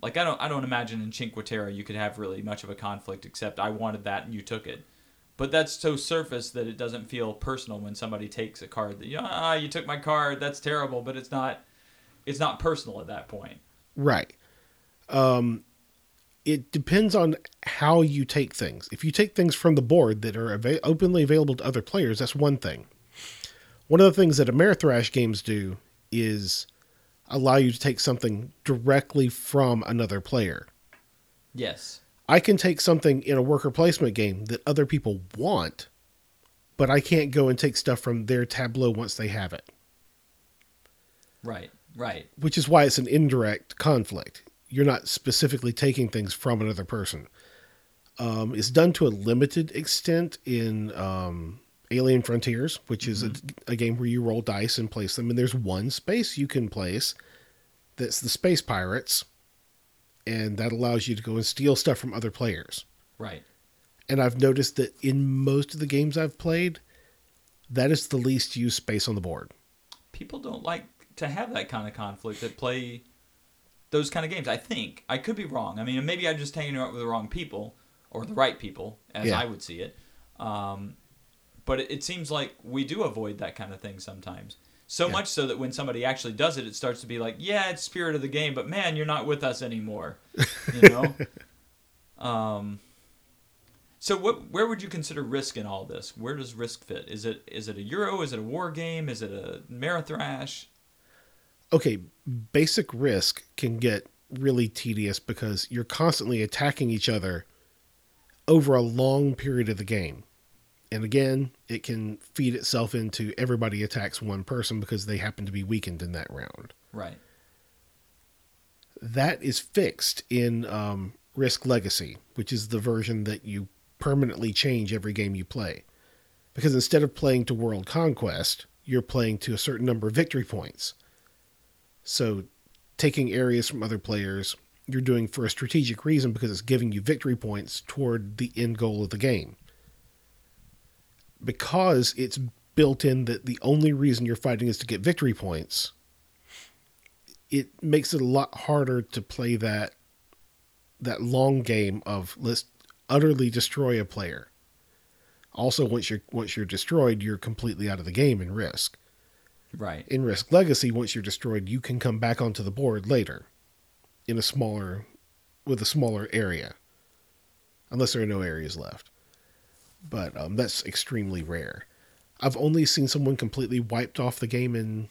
Like I don't I don't imagine in Cinque Terre you could have really much of a conflict except I wanted that and you took it. But that's so surface that it doesn't feel personal when somebody takes a card that ah you took my card that's terrible but it's not it's not personal at that point. Right. Um, it depends on how you take things. If you take things from the board that are openly available to other players, that's one thing. One of the things that Amerithrash games do is allow you to take something directly from another player. Yes. I can take something in a worker placement game that other people want, but I can't go and take stuff from their tableau once they have it, Right. Right. which is why it's an indirect conflict. You're not specifically taking things from another person. Um, it's done to a limited extent in um, Alien Frontiers, which is a, a game where you roll dice and place them, and there's one space you can place that's the Space Pirates, and that allows you to go and steal stuff from other players. Right. And I've noticed that in most of the games I've played, that is the least used space on the board. People don't like to have that kind of conflict that play those kind of games. I think I could be wrong. I mean, maybe I'm just hanging out with the wrong people or the right people, as Yeah. I would see it. Um, but it, it seems like we do avoid that kind of thing sometimes. So Yeah. much so that when somebody actually does it, it starts to be like, yeah, it's spirit of the game, but man, you're not with us anymore. You know. [LAUGHS] um. So what? Where would you consider Risk in all this? Where does Risk fit? Is it is it a Euro? Is it a war game? Is it a Amerithrash? Okay, basic risk can get really tedious because you're constantly attacking each other over a long period of the game. And again, it can feed itself into everybody attacks one person because they happen to be weakened in that round. Right. That is fixed in um, Risk Legacy, which is the version that you permanently change every game you play. Because instead of playing to World Conquest, you're playing to a certain number of victory points. So, taking areas from other players, you're doing for a strategic reason because it's giving you victory points toward the end goal of the game. Because it's built in that the only reason you're fighting is to get victory points, it makes it a lot harder to play that that long game of let's utterly destroy a player. Also, once you're once you're destroyed, you're completely out of the game in Risk. Right. In Risk Legacy, once you're destroyed, you can come back onto the board later, in a smaller, with a smaller area, unless there are no areas left. But um, that's extremely rare. I've only seen someone completely wiped off the game in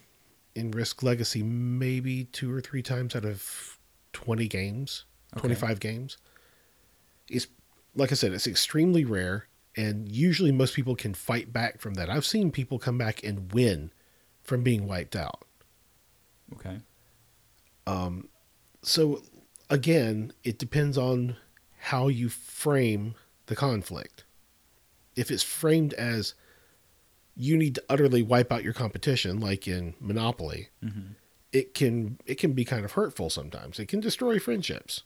in Risk Legacy maybe two or three times out of twenty games, Okay. twenty five games. It's like I said, it's extremely rare, and usually most people can fight back from that. I've seen people come back and win from being wiped out. Okay. Um, so again, it depends on how you frame the conflict. If it's framed as you need to utterly wipe out your competition, like in Monopoly, hmm it can it can be kind of hurtful sometimes. It can destroy friendships.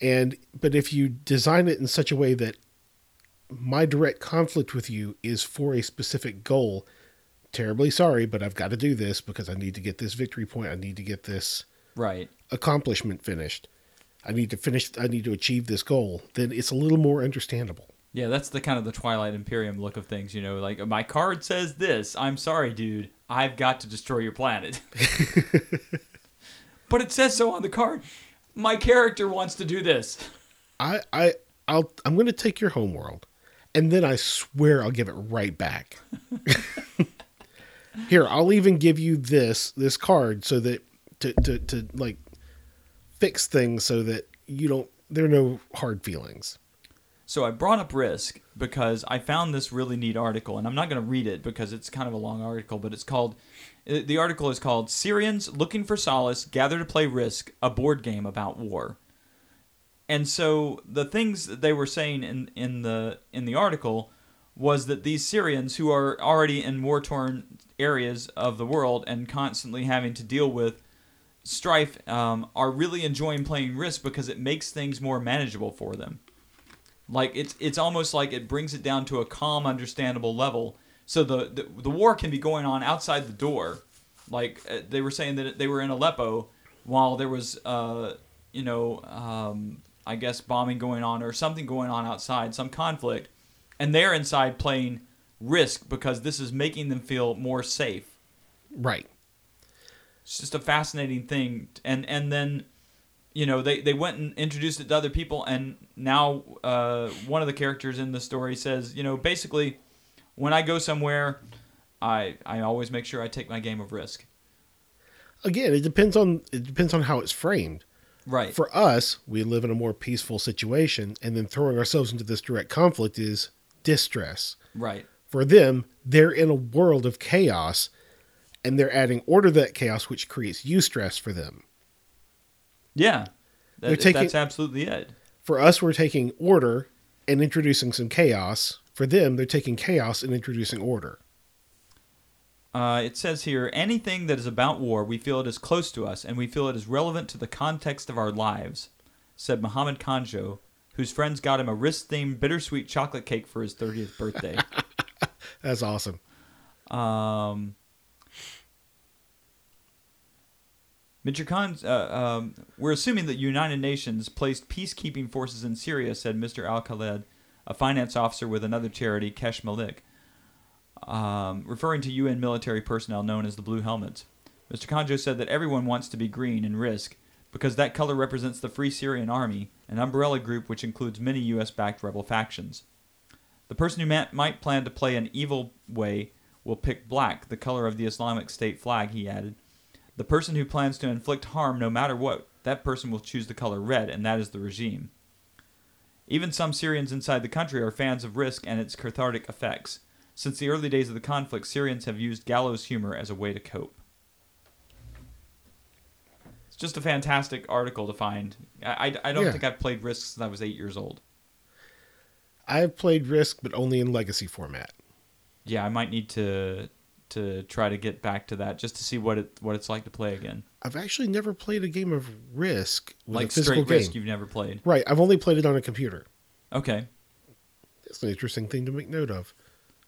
And but if you design it in such a way that my direct conflict with you is for a specific goal, terribly sorry, but I've got to do this because I need to get this victory point. I need to get this Right. accomplishment finished. I need to finish I need to achieve this goal. Then it's a little more understandable. Yeah, that's the kind of the Twilight Imperium look of things, you know, like my card says this. I'm sorry, dude. I've got to destroy your planet. [LAUGHS] but it says so on the card. My character wants to do this. I I I'll I'm going to take your homeworld and then I swear I'll give it right back. [LAUGHS] Here, I'll even give you this this card so that to to to like fix things so that you don't there are no hard feelings. So I brought up Risk because I found this really neat article, and I'm not going to read it because it's kind of a long article, but it's called. uh, The article is called "Syrians Looking for Solace Gather to Play Risk: A Board Game About War." And so the things that they were saying in in the in the article was that these Syrians who are already in war torn areas of the world and constantly having to deal with strife um, are really enjoying playing Risk because it makes things more manageable for them. Like it's it's almost like it brings it down to a calm, understandable level. So the the, the war can be going on outside the door. Like uh, they were saying that they were in Aleppo while there was uh you know um, I guess bombing going on or something going on outside, some conflict, and they're inside playing Risk because this is making them feel more safe. Right. It's just a fascinating thing, and and then, you know, they they went and introduced it to other people, and now uh, one of the characters in the story says, you know, basically, when I go somewhere, I I always make sure I take my game of risk. Again, it depends on it depends on how it's framed. Right. For us, we live in a more peaceful situation and then throwing ourselves into this direct conflict is distress. right. For them, they're in a world of chaos and they're adding order to that chaos which creates eustress for them. Yeah. That, taking- that's absolutely it. For us, we're taking order and introducing some chaos. For them, they're taking chaos and introducing order. Uh, it says here anything that is about war, we feel it is close to us, and we feel it is relevant to the context of our lives, said Muhammad Kanjo, whose friends got him a Risk themed bittersweet chocolate cake for his 30th birthday. [LAUGHS] That's awesome. um, Mr. Khan, uh, um, we're assuming that United Nations placed peacekeeping forces in Syria, said Mr. Al Khaled, a finance officer with another charity, Kesh Malek, um, referring to UN military personnel known as the Blue Helmets. Mr. Kanjo said that everyone wants to be green and risk because that color represents the Free Syrian Army, an umbrella group which includes many U.S. backed rebel factions. The person who might plan to play an evil way will pick black, the color of the Islamic State flag, he added. The person who plans to inflict harm no matter what, that person will choose the color red, and that is the regime. Even some Syrians inside the country are fans of risk and its cathartic effects. Since the early days of the conflict, Syrians have used gallows humor as a way to cope. It's just a fantastic article to find. I, I, I don't Yeah. think I've played Risk since I was eight years old. I've played Risk, but only in legacy format. Yeah, I might need to to try to get back to that just to see what it what it's like to play again. I've actually never played a game of Risk with like a physical straight game. Risk, you've never played. Right. I've only played it on a computer. Okay, that's an interesting thing to make note of.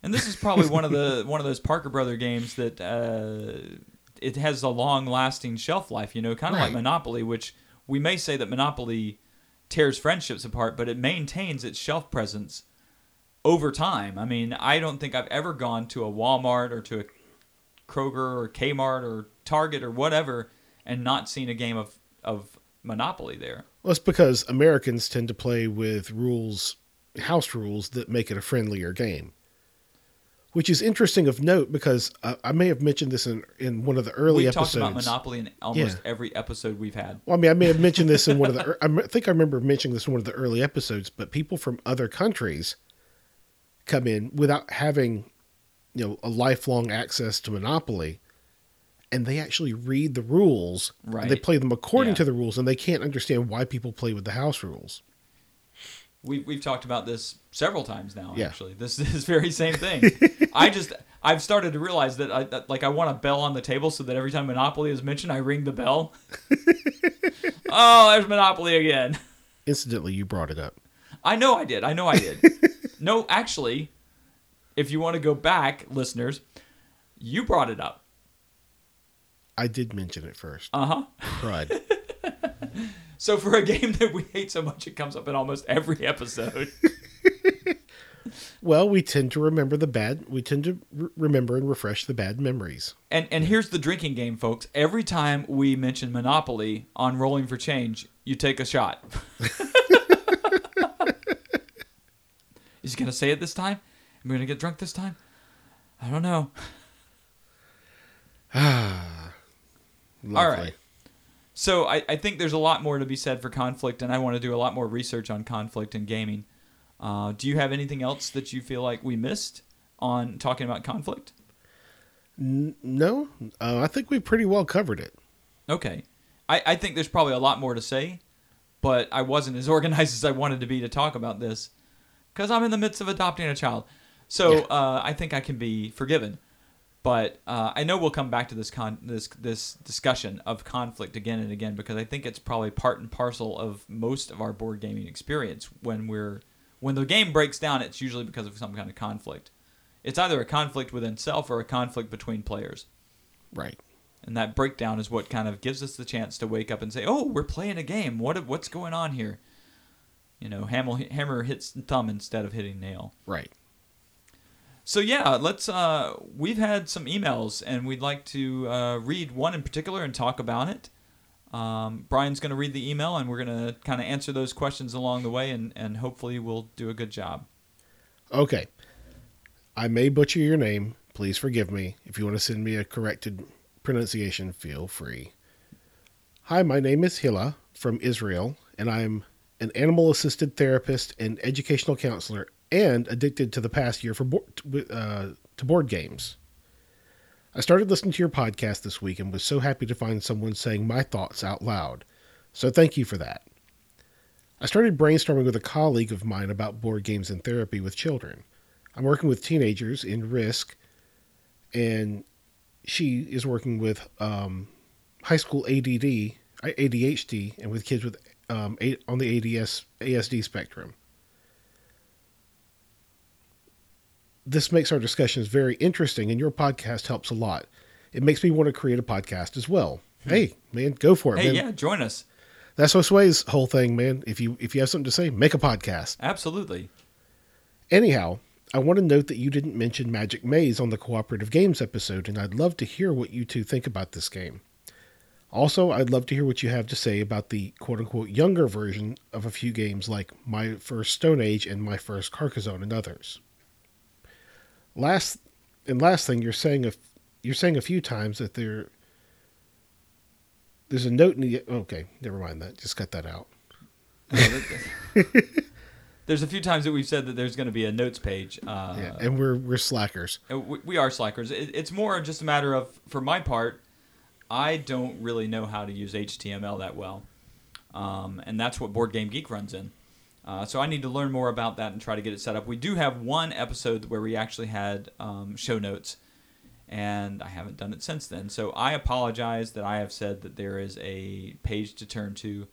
and this is probably one of the [LAUGHS] one of those Parker Brother games that uh, it has a long lasting shelf life. You know, kind of like Monopoly, which we may say that Monopoly tears friendships apart, but it maintains its shelf presence over time. I mean, I don't think I've ever gone to a Walmart or to a Kroger or Kmart or Target or whatever and not seen a game of of Monopoly there. Well, it's because Americans tend to play with rules, house rules that make it a friendlier game. Which is interesting of note because uh, I may have mentioned this in, in one of the early We've talked episodes. about Monopoly in almost Yeah. every episode we've had. Well, I mean, I may have mentioned this in one of the. [LAUGHS] I think I remember mentioning this in one of the early episodes. But people from other countries come in without having, you know, a lifelong access to Monopoly, and they actually read the rules. and they play them according Yeah. to the rules, and they can't understand why people play with the house rules. We've, we've talked about this several times now. Yeah. Actually, this [LAUGHS] this very same thing. [LAUGHS] I just I've started to realize that I that, like I want a bell on the table so that every time Monopoly is mentioned, I ring the bell. [LAUGHS] oh, there's Monopoly again. Incidentally, you brought it up. I know I did. I know I did. no, actually, if you want to go back, listeners, you brought it up. I did mention it first. Uh huh. Pride. So for a game that we hate so much, it comes up in almost every episode. [LAUGHS] well, we tend to remember the bad. We tend to re- remember and refresh the bad memories. And and here's the drinking game, folks. Every time we mention Monopoly on Rolling for Change, you take a shot. [LAUGHS] Is he gonna say it this time? Am I gonna get drunk this time? I don't know. [SIGHS] Lovely. right. So I, I think there's a lot more to be said for conflict, and I want to do a lot more research on conflict in gaming. Uh, do you have anything else that you feel like we missed on talking about conflict? N- no, uh, I think we pretty well covered it. Okay. I, I think there's probably a lot more to say, but I wasn't as [LAUGHS] organized as I wanted to be to talk about this because I'm in the midst of adopting a child. So Yeah. uh, I think I can be forgiven. But uh, I know we'll come back to this con- this this discussion of conflict again and again because I think it's probably part and parcel of most of our board gaming experience. When we're when the game breaks down, it's usually because of some kind of conflict. It's either a conflict within self or a conflict between players. Right. And that breakdown is what kind of gives us the chance to wake up and say, "Oh, we're playing a game. What what's going on here?" You know, hammer hammer hits thumb instead of hitting nail. Right. So yeah, let's. Uh, we've had some emails, and we'd like to uh, read one in particular and talk about it. Um, Brian's going to read the email, and we're going to kind of answer those questions along the way, and, and hopefully we'll do a good job. Okay. I may butcher your name. Please forgive me. If you want to send me a corrected pronunciation, feel free. Hi, my name is Hila from Israel, and I'm an animal assisted therapist and educational counselor and addicted to the past year for board, uh, to board games. I started listening to your podcast this week and was so happy to find someone saying my thoughts out loud. So thank you for that. I started brainstorming with a colleague of mine about board games and therapy with children. I'm working with teenagers in Risk, and she is working with um, high school ADD, ADHD, and with kids with um, on the ADS ASD spectrum. This makes our discussions very interesting, and your podcast helps a lot. It makes me want to create a podcast as well. Hmm. hey, man, go for it, Hey, man. yeah, join us. That's Sway's whole thing, man. If you if you have something to say, make a podcast. Absolutely. Anyhow, I want to note that you didn't mention Magic Maze on the cooperative games episode, and I'd love to hear what you two think about this game. Also, I'd love to hear what you have to say about the quote unquote younger version of a few games like My First Stone Age and My First Carcassonne and others. Last and last thing, you're saying a you're saying a few times that there there's a note in the okay, never mind that. Just cut that out. [LAUGHS] There's a few times that we've said that there's going to be a notes page. Uh, yeah, and we're we're slackers. we, we are slackers. It, it's more just a matter of, for my part, I don't really know how to use HTML that well, um, and that's what Board Game Geek runs in. Uh, so I need to learn more about that and try to get it set up. We do have one episode where we actually had um, show notes, and I haven't done it since then. So I apologize that I have said that there is a page to turn to.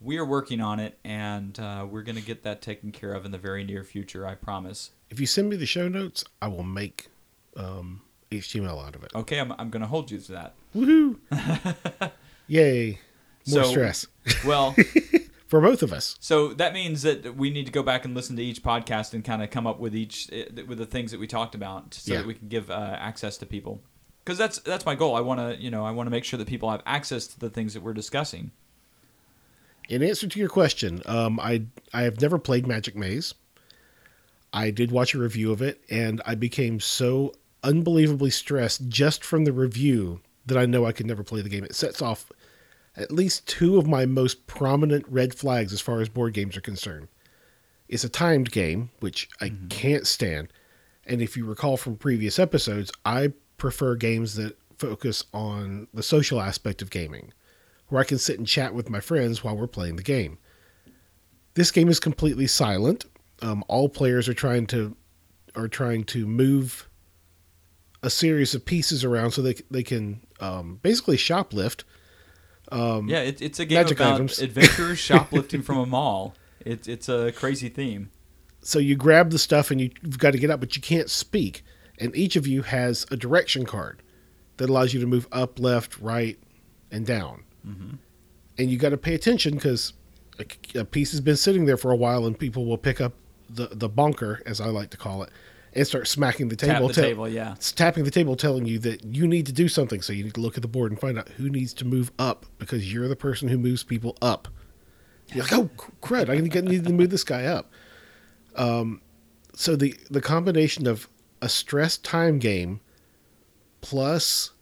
We are working on it, and uh, we're going to get that taken care of in the very near future. I promise. If you send me the show notes, I will make um, HTML out of it. Okay, I'm, I'm going to hold you to that. Woohoo! [LAUGHS] Yay! More So- stress Well, [LAUGHS] for both of us. so that means that we need to go back and listen to each podcast and kind of come up with each eh, with the things that we talked about, so Yeah. that we can give uh, access to people. Because that's that's my goal. I want to you know I want to make sure that people have access to the things that we're discussing. In answer to your question, um, I I have never played Magic Maze. I did watch a review of it, and I became so unbelievably stressed just from the review that I know I could never play the game. It sets off at least two of my most prominent red flags as far as board games are concerned. It's a timed game, which I can't stand. And if you recall from previous episodes, I prefer games that focus on the social aspect of gaming, where I can sit and chat with my friends while we're playing the game. This game is completely silent. Um, all players are trying to are trying to move a series of pieces around so they they can um, basically shoplift. Um, Yeah, it, it's a game about items. adventurers [LAUGHS] shoplifting from a mall. It's it's a crazy theme. so you grab the stuff and you, you've got to get up, but you can't speak. And each of you has a direction card that allows you to move up, left, right, and down. hmm And you got to pay attention because a, a piece has been sitting there for a while, and people will pick up the the bonker, as I like to call it, and start smacking the Tap table. the table, yeah. It's tapping the table, telling you that you need to do something. So you need to look at the board and find out who needs to move up because you're the person who moves people up. You're like, oh crud! I need to- move this guy up. Um, so the the combination of a stress time game plus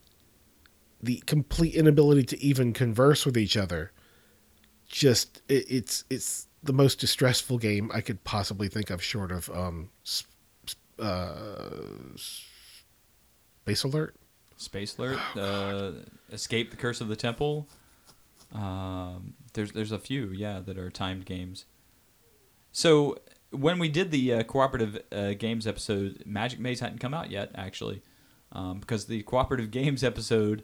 the complete inability to even converse with each other, just it, it's it's the most distressful game I could possibly think of, short of um, uh, Space Alert. Space Alert, uh, Escape the Curse of the Temple. Um, there's there's a few, yeah, that are timed games. So when we did the uh, cooperative uh, games episode, Magic Maze hadn't come out yet, actually, um, because the cooperative [LAUGHS] games episode,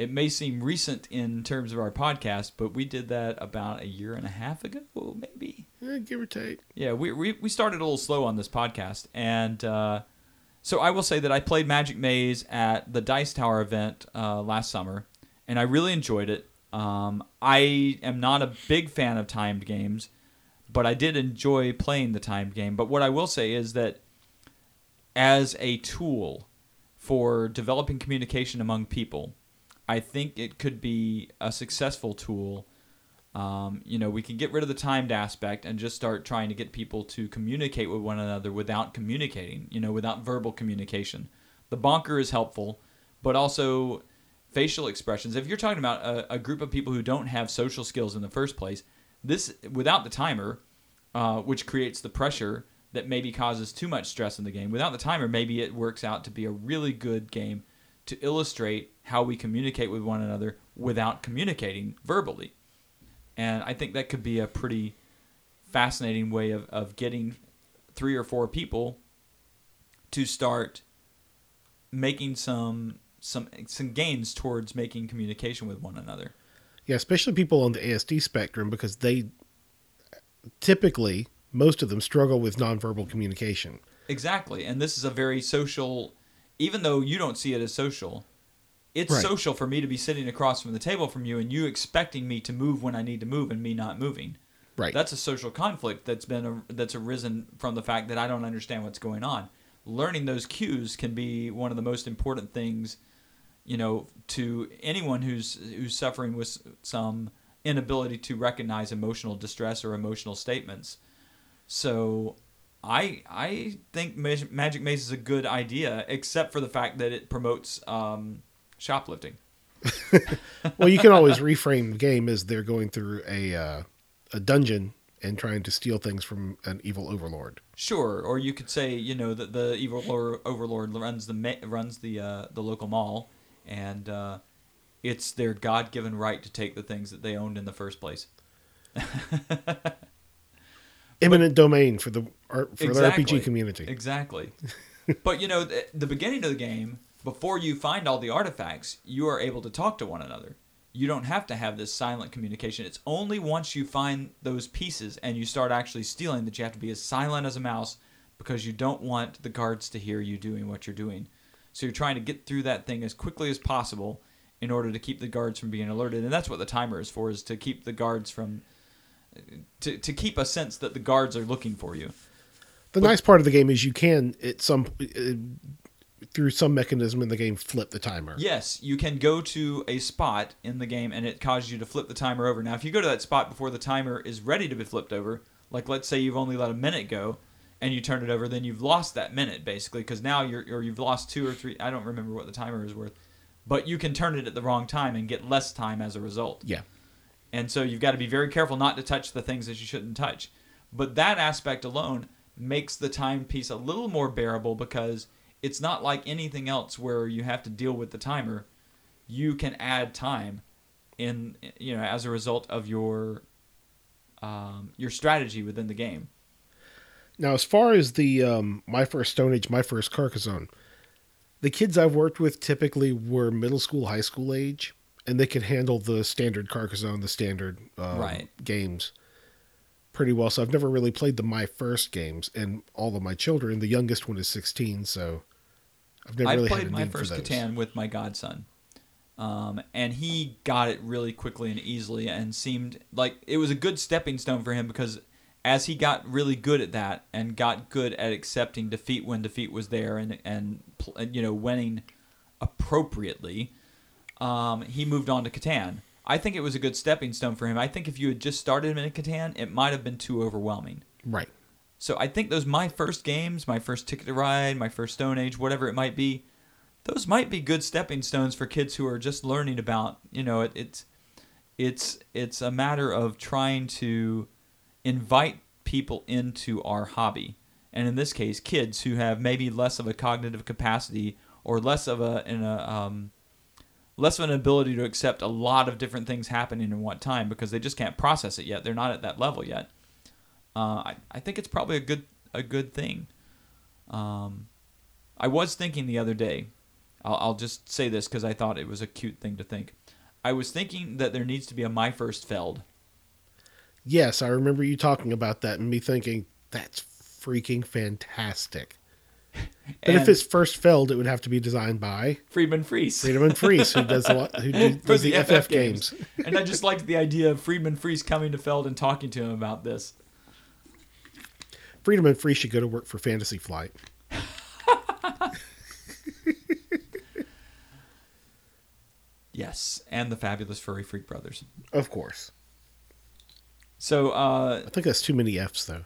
it may seem recent in terms of our podcast, but we did that about a year and a half ago, maybe. Eh, give or take. Yeah, we, we we started a little slow on this podcast, and uh, so I will say that I played Magic Maze at the Dice Tower event uh, last summer, and I really enjoyed it. Um, I am not a big fan of timed games, but I did enjoy playing the timed game. But what I will say is that as a tool for developing communication among people, I think it could be a successful tool um, you know, we can get rid of the timed aspect and just start trying to get people to communicate with one another without communicating, you know, without verbal communication. The bonker is helpful, but also facial expressions. If you're talking about a, a group of people who don't have social skills in the first place, this, without the timer, uh, which creates the pressure that maybe causes too much stress in the game, without the timer, maybe it works out to be a really good game to illustrate how we communicate with one another without communicating verbally. And I think that could be a pretty fascinating way of, of getting three or four people to start making some some some gains towards making communication with one another. Yeah, especially people on the ASD spectrum because they typically most of them struggle with nonverbal communication. Exactly. And this is a very social even though you don't see it as social, it's Right. social for me to be sitting across from the table from you and you expecting me to move when I need to move and me not moving. Right. That's a social conflict that's been a, that's arisen from the fact that I don't understand what's going on. Learning those cues can be one of the most important things, you know, to anyone who's who's suffering with some inability to recognize emotional distress or emotional statements. So, I I think Magic Maze is a good idea, except for the fact that it promotes um, shoplifting. [LAUGHS] well, you can always reframe the game as they're going through a uh, a dungeon and trying to steal things from an evil overlord. Sure, or you could say, you know, that the evil overlord runs the runs the uh, the local mall, and uh, it's their God given right to take the things that they owned in the first place. [LAUGHS] Eminent domain for the for Exactly. the RPG community. Exactly. but you know, the, the beginning of the game, before you find all the artifacts, you are able to talk to one another. You don't have to have this silent communication. It's only once you find those pieces and you start actually stealing that you have to be as silent as a mouse because you don't want the guards to hear you doing what you're doing. So you're trying to get through that thing as quickly as possible in order to keep the guards from being alerted. And that's what the timer is for, is to keep the guards from to, to keep a sense that the guards are looking for you. The nice part of the game is you can at some uh, through some mechanism in the game flip the timer. Yes, you can go to a spot in the game and it causes you to flip the timer over. Now, if you go to that spot before the timer is ready to be flipped over, like let's say you've only let a minute go and you turn it over, then you've lost that minute basically because now you're or you've lost two or three. I don't remember what the timer is worth, but you can turn it at the wrong time and get less time as a result. Yeah. And so you've got to be very careful not to touch the things that you shouldn't touch. But that aspect alone makes the timepiece a little more bearable because it's not like anything else where you have to deal with the timer. You can add time in you know as a result of your um, your strategy within the game. Now, as far as the um, my first Stone Age, my first Carcassonne, the kids I've worked with typically were middle school, high school age, and they could handle the standard Carcassonne, the standard um, Right. games pretty well. So I've never really played the my first games, and all of my children, the youngest one is 16, so I've never I really played my first. Catan with my godson, um, and he got it really quickly and easily, and seemed like it was a good stepping stone for him because as he got really good at that and got good at accepting defeat when defeat was there and and and, you know winning appropriately, um, he moved on to Catan. I think it was a good stepping stone for him. I think if you had just started him in Catan, it might have been too overwhelming. Right. So I think those my first games, my first Ticket to Ride, my first Stone Age, whatever it might be, those might be good stepping stones for kids who are just learning about. You know, it, it's it's it's a matter of trying to invite people into our hobby, and in this case, kids who have maybe less of a cognitive capacity or less of a in a um, less of an ability to accept a lot of different things happening in one time because they just can't process it yet. They're not at that level yet uh, I, I think it's probably a good a good thing. Um, I was thinking the other day, I'll, I'll just say this because I thought it was a cute thing to think. I was thinking that there needs to be a my first Feld. Yes, I remember you talking about that and me thinking that's freaking fantastic. [LAUGHS] But if it's first Feld, it would have to be designed by Friedemann Friese. Friedemann Friese, who does a lot, who [LAUGHS] do, does the, FF, games. and I just liked the idea of Friedemann Friese coming to Feld and talking to him about this. Friedemann Friese should go to work for Fantasy Flight. Yes, and the fabulous Furry Freak Brothers. Of course. So, uh, I think that's too many F's though.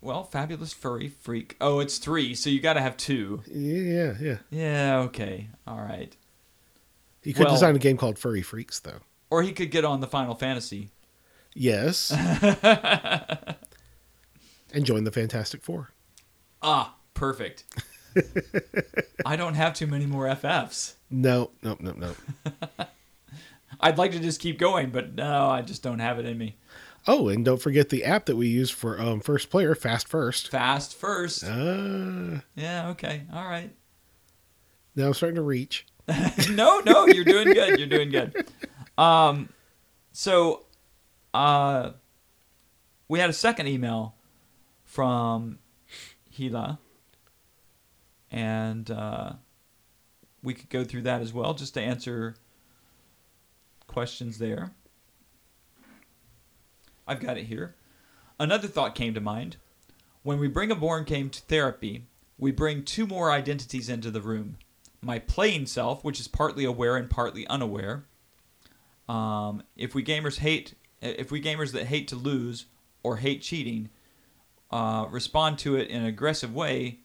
well, fabulous Furry Freak. Oh, it's three, so you got to have two. Yeah, yeah. Yeah, okay, all right. He could Well- design a game called Furry Freaks though. Or he could get on the Final Fantasy. Yes. [LAUGHS] and join the Fantastic Four. Ah, perfect. [LAUGHS] I don't have too many more FFs. No, no, no, no. I'd like to just keep going, but no, I just don't have it in me. Oh, and don't forget the app that we use for um, first player, Fast First. Fast first. Ah, Yeah, okay. All right. now I'm starting to reach. [LAUGHS] no, no, you're doing good. You're doing good. Um, so, uh, we had a second email from Hila, and uh, we could go through that as well, just to answer questions there. I've got it here. Another thought came to mind. When we bring a born game to therapy, we bring two more identities into the room my playing self, which is partly aware and partly unaware. Um, if we gamers hate, if we gamers that hate to lose or hate cheating, uh, respond to it in an aggressive way,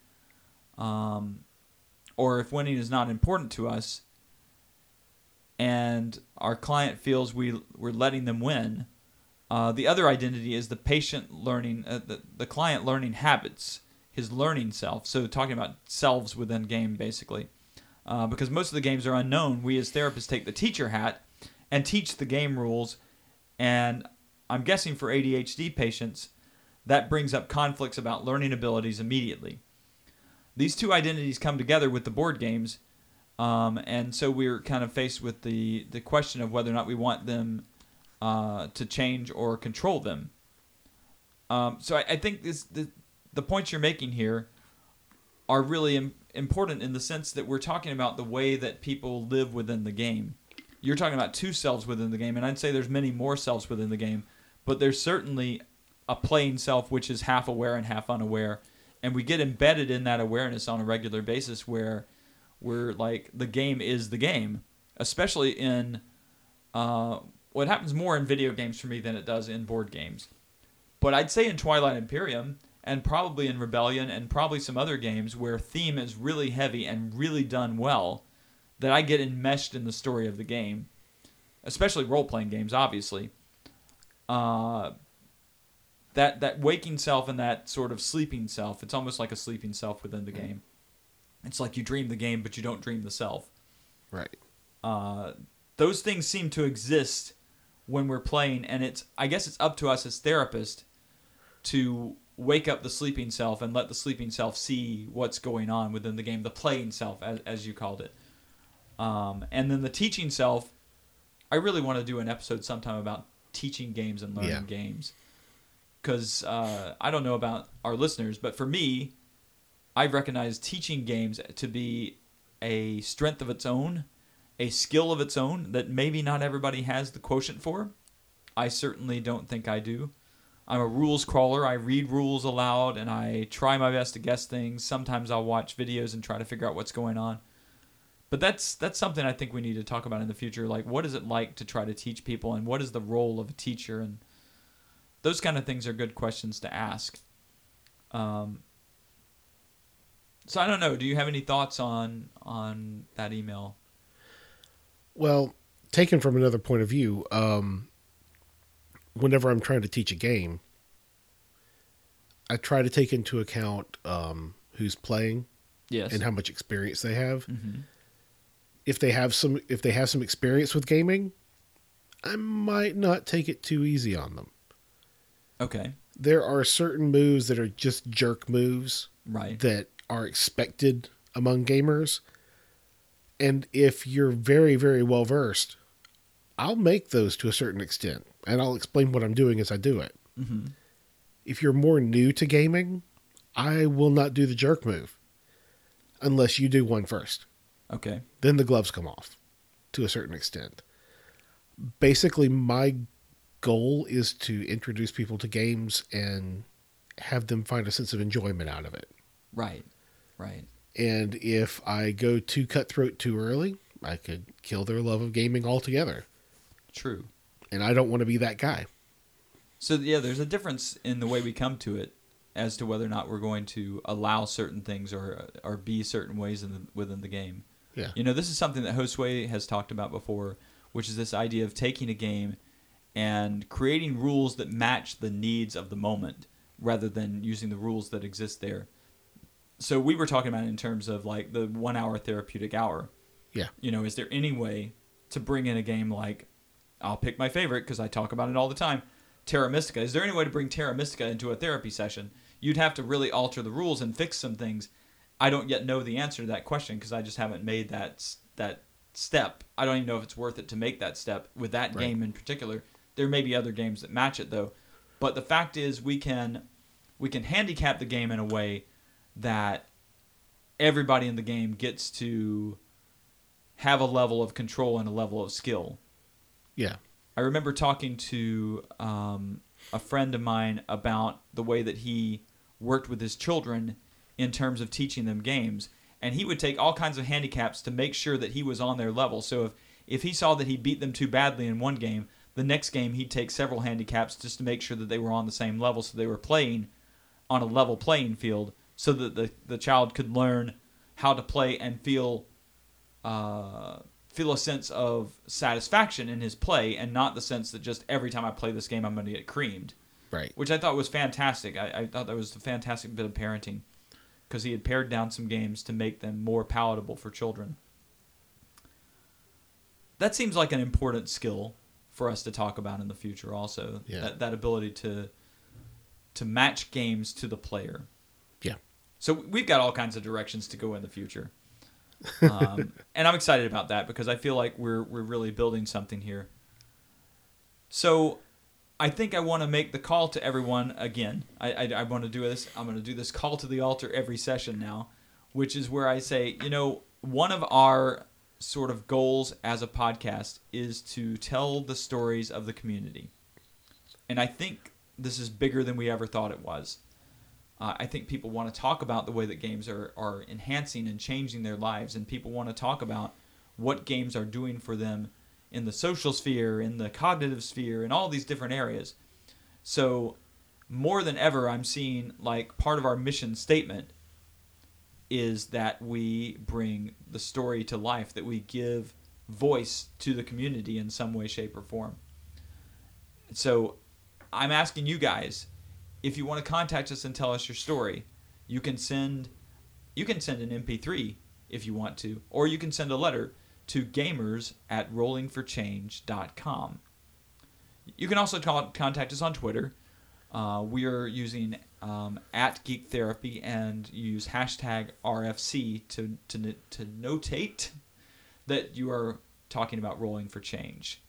um, or if winning is not important to us, and our client feels we we're letting them win, uh, the other identity is the patient learning, uh, the, the client learning habits, his learning self. So talking about selves within game, basically. Uh, because most of the games are unknown, we as therapists take the teacher hat and teach the game rules. And I'm guessing for ADHD patients, that brings up conflicts about learning abilities immediately. These two identities come together with the board games, um, and so we're kind of faced with the, the question of whether or not we want them uh, to change or control them. Um, so I, I, think this, the, the points you're making here are really Im- important in the sense that we're talking about the way that people live within the game. You're talking about two selves within the game, and I'd say there's many more selves within the game, but there's certainly a playing self which is half aware and half unaware, and we get embedded in that awareness on a regular basis where we're like the game is the game, especially in uh, what happens more in video games for me than it does in board games. But I'd say in Twilight Imperium and probably in Rebellion and probably some other games where theme is really heavy and really done well, that I get enmeshed in the story of the game, especially role playing games, obviously. Uh, that that waking self and that sort of sleeping self, it's almost like a sleeping self within the game. It's like you dream the game, but you don't dream the self. Right. Uh, those things seem to exist when we're playing and it's i guess it's up to us as therapists to wake up the sleeping self and let the sleeping self see what's going on within the game the playing self as, as you called it um, and then the teaching self i really want to do an episode sometime about teaching games and learning yeah. games because uh, i don't know about our listeners but for me i recognize teaching games to be a strength of its own a skill of its own that maybe not everybody has the quotient for. I certainly don't think I do. I'm a rules crawler. I read rules aloud and I try my best to guess things. Sometimes I'll watch videos and try to figure out what's going on. But that's that's something I think we need to talk about in the future. Like what is it like to try to teach people and what is the role of a teacher and those kind of things are good questions to ask. Um, so I don't know. Do you have any thoughts on on that email? Well, taken from another point of view, um, whenever I'm trying to teach a game, I try to take into account um, who's playing, yes, and how much experience they have. Mm-hmm. If they have some, if they have some experience with gaming, I might not take it too easy on them. Okay. There are certain moves that are just jerk moves, right? That are expected among gamers and if you're very, very well versed, I'll make those to a certain extent, and I'll explain what I'm doing as I do it. Mm-hmm. If you're more new to gaming, I will not do the jerk move unless you do one first. Okay. Then the gloves come off to a certain extent. Basically, my goal is to introduce people to games and have them find a sense of enjoyment out of it. Right. Right. And if I go too cutthroat too early, I could kill their love of gaming altogether. True. And I don't want to be that guy. So yeah, there's a difference in the way we come to it as to whether or not we're going to allow certain things or or be certain ways in the, within the game. Yeah. You know, this is something that Josue has talked about before, which is this idea of taking a game and creating rules that match the needs of the moment rather than using the rules that exist there so we were talking about in terms of like the one hour therapeutic hour. Yeah. You know, is there any way to bring in a game like I'll pick my favorite because I talk about it all the time, Terra Mystica. Is there any way to bring Terra Mystica into a therapy session? You'd have to really alter the rules and fix some things. I don't yet know the answer to that question because I just haven't made that that step. I don't even know if it's worth it to make that step with that right. game in particular. There may be other games that match it though. But the fact is we can we can handicap the game in a way that everybody in the game gets to have a level of control and a level of skill. Yeah. I remember talking to um, a friend of mine about the way that he worked with his children in terms of teaching them games, and he would take all kinds of handicaps to make sure that he was on their level. So if if he saw that he beat them too badly in one game, the next game he'd take several handicaps just to make sure that they were on the same level, so they were playing on a level playing field, so that the the child could learn how to play and feel uh, feel a sense of satisfaction in his play and not the sense that just every time I play this game I'm going to get creamed. Right. Which I thought was fantastic. I, I thought that was a fantastic bit of parenting because he had pared down some games to make them more palatable for children. That seems like an important skill for us to talk about in the future also. Yeah. That, that ability to to match games to the player. Yeah. So we've got all kinds of directions to go in the future. [LAUGHS] um, and I'm excited about that because I feel like we're we're really building something here. So, I think I want to make the call to everyone again. I I, I want to do this. I'm going to do this call to the altar every session now, which is where I say, you know, one of our sort of goals as a podcast is to tell the stories of the community, and I think this is bigger than we ever thought it was. Uh, I think people want to talk about the way that games are, are enhancing and changing their lives, and people want to talk about what games are doing for them in the social sphere, in the cognitive sphere, in all these different areas. So, more than ever, I'm seeing like part of our mission statement is that we bring the story to life, that we give voice to the community in some way, shape, or form. So, I'm asking you guys if you want to contact us and tell us your story, you can send you can send an MP3 if you want to, or you can send a letter to gamers at rollingforchange.com. You can also contact us on Twitter. Uh, we are using um, at Geek Therapy and use hashtag RFC to, to, to notate that you are talking about rolling for change.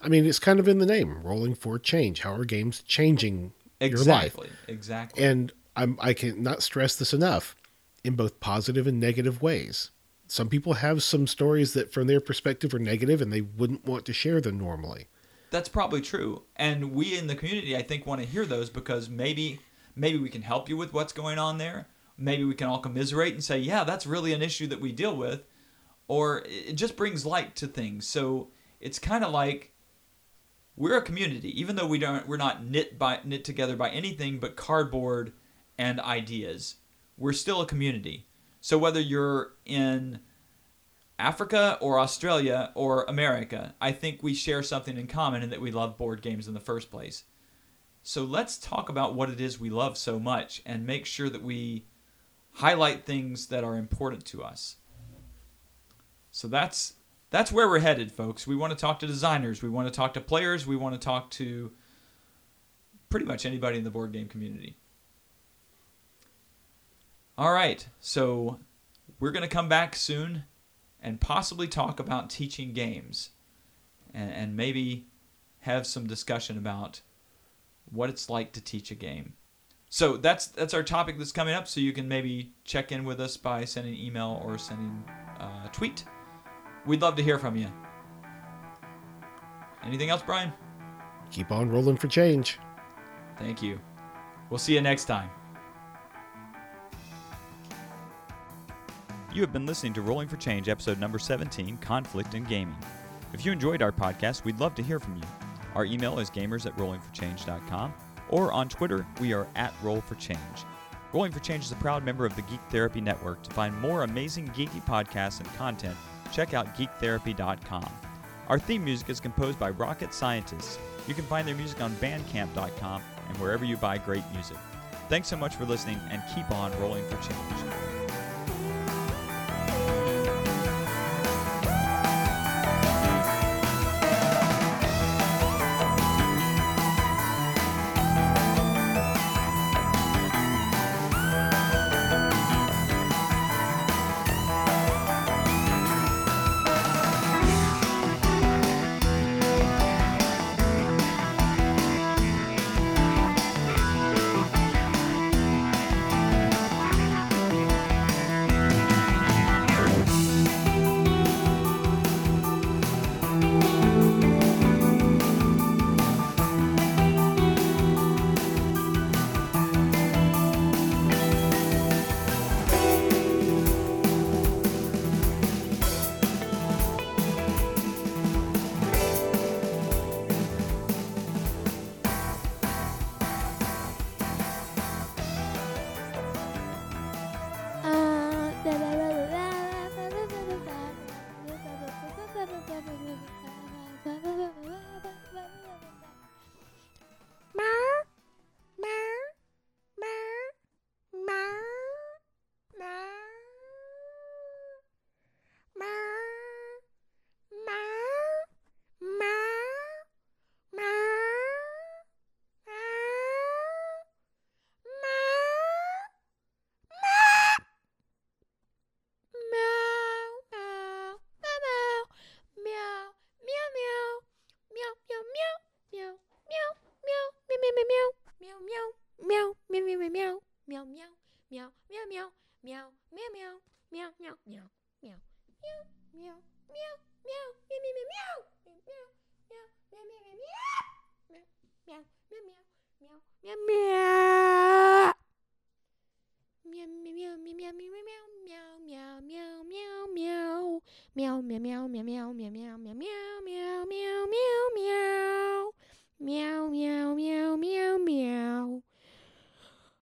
I mean, it's kind of in the name, rolling for change. How are games changing Exactly. your life? Exactly. And I'm, I cannot stress this enough in both positive and negative ways. Some people have some stories that, from their perspective, are negative and they wouldn't want to share them normally. That's probably true. And we in the community, I think, want to hear those because maybe maybe we can help you with what's going on there. Maybe we can all commiserate and say, yeah, that's really an issue that we deal with. Or it just brings light to things. So it's kind of like we're a community, even though we don't we're not knit by knit together by anything but cardboard and ideas. We're still a community. So whether you're in Africa or Australia or America, I think we share something in common in that we love board games in the first place. So let's talk about what it is we love so much and make sure that we highlight things that are important to us. So that's that's where we're headed, folks. We want to talk to designers, we want to talk to players, we want to talk to pretty much anybody in the board game community. All right, so we're going to come back soon and possibly talk about teaching games and, and maybe have some discussion about what it's like to teach a game. So that's that's our topic that's coming up. So you can maybe check in with us by sending email or sending a tweet. We'd love to hear from you. Anything else, Brian? Keep on rolling for change. Thank you. We'll see you next time. You have been listening to Rolling for Change, episode number 17 Conflict in Gaming. If you enjoyed our podcast, we'd love to hear from you. Our email is gamers at rollingforchange.com, or on Twitter, we are at Roll for Change. Rolling for Change is a proud member of the Geek Therapy Network. To find more amazing geeky podcasts and content, check out geektherapy.com. Our theme music is composed by Rocket Scientists. You can find their music on bandcamp.com and wherever you buy great music. Thanks so much for listening and keep on rolling for change.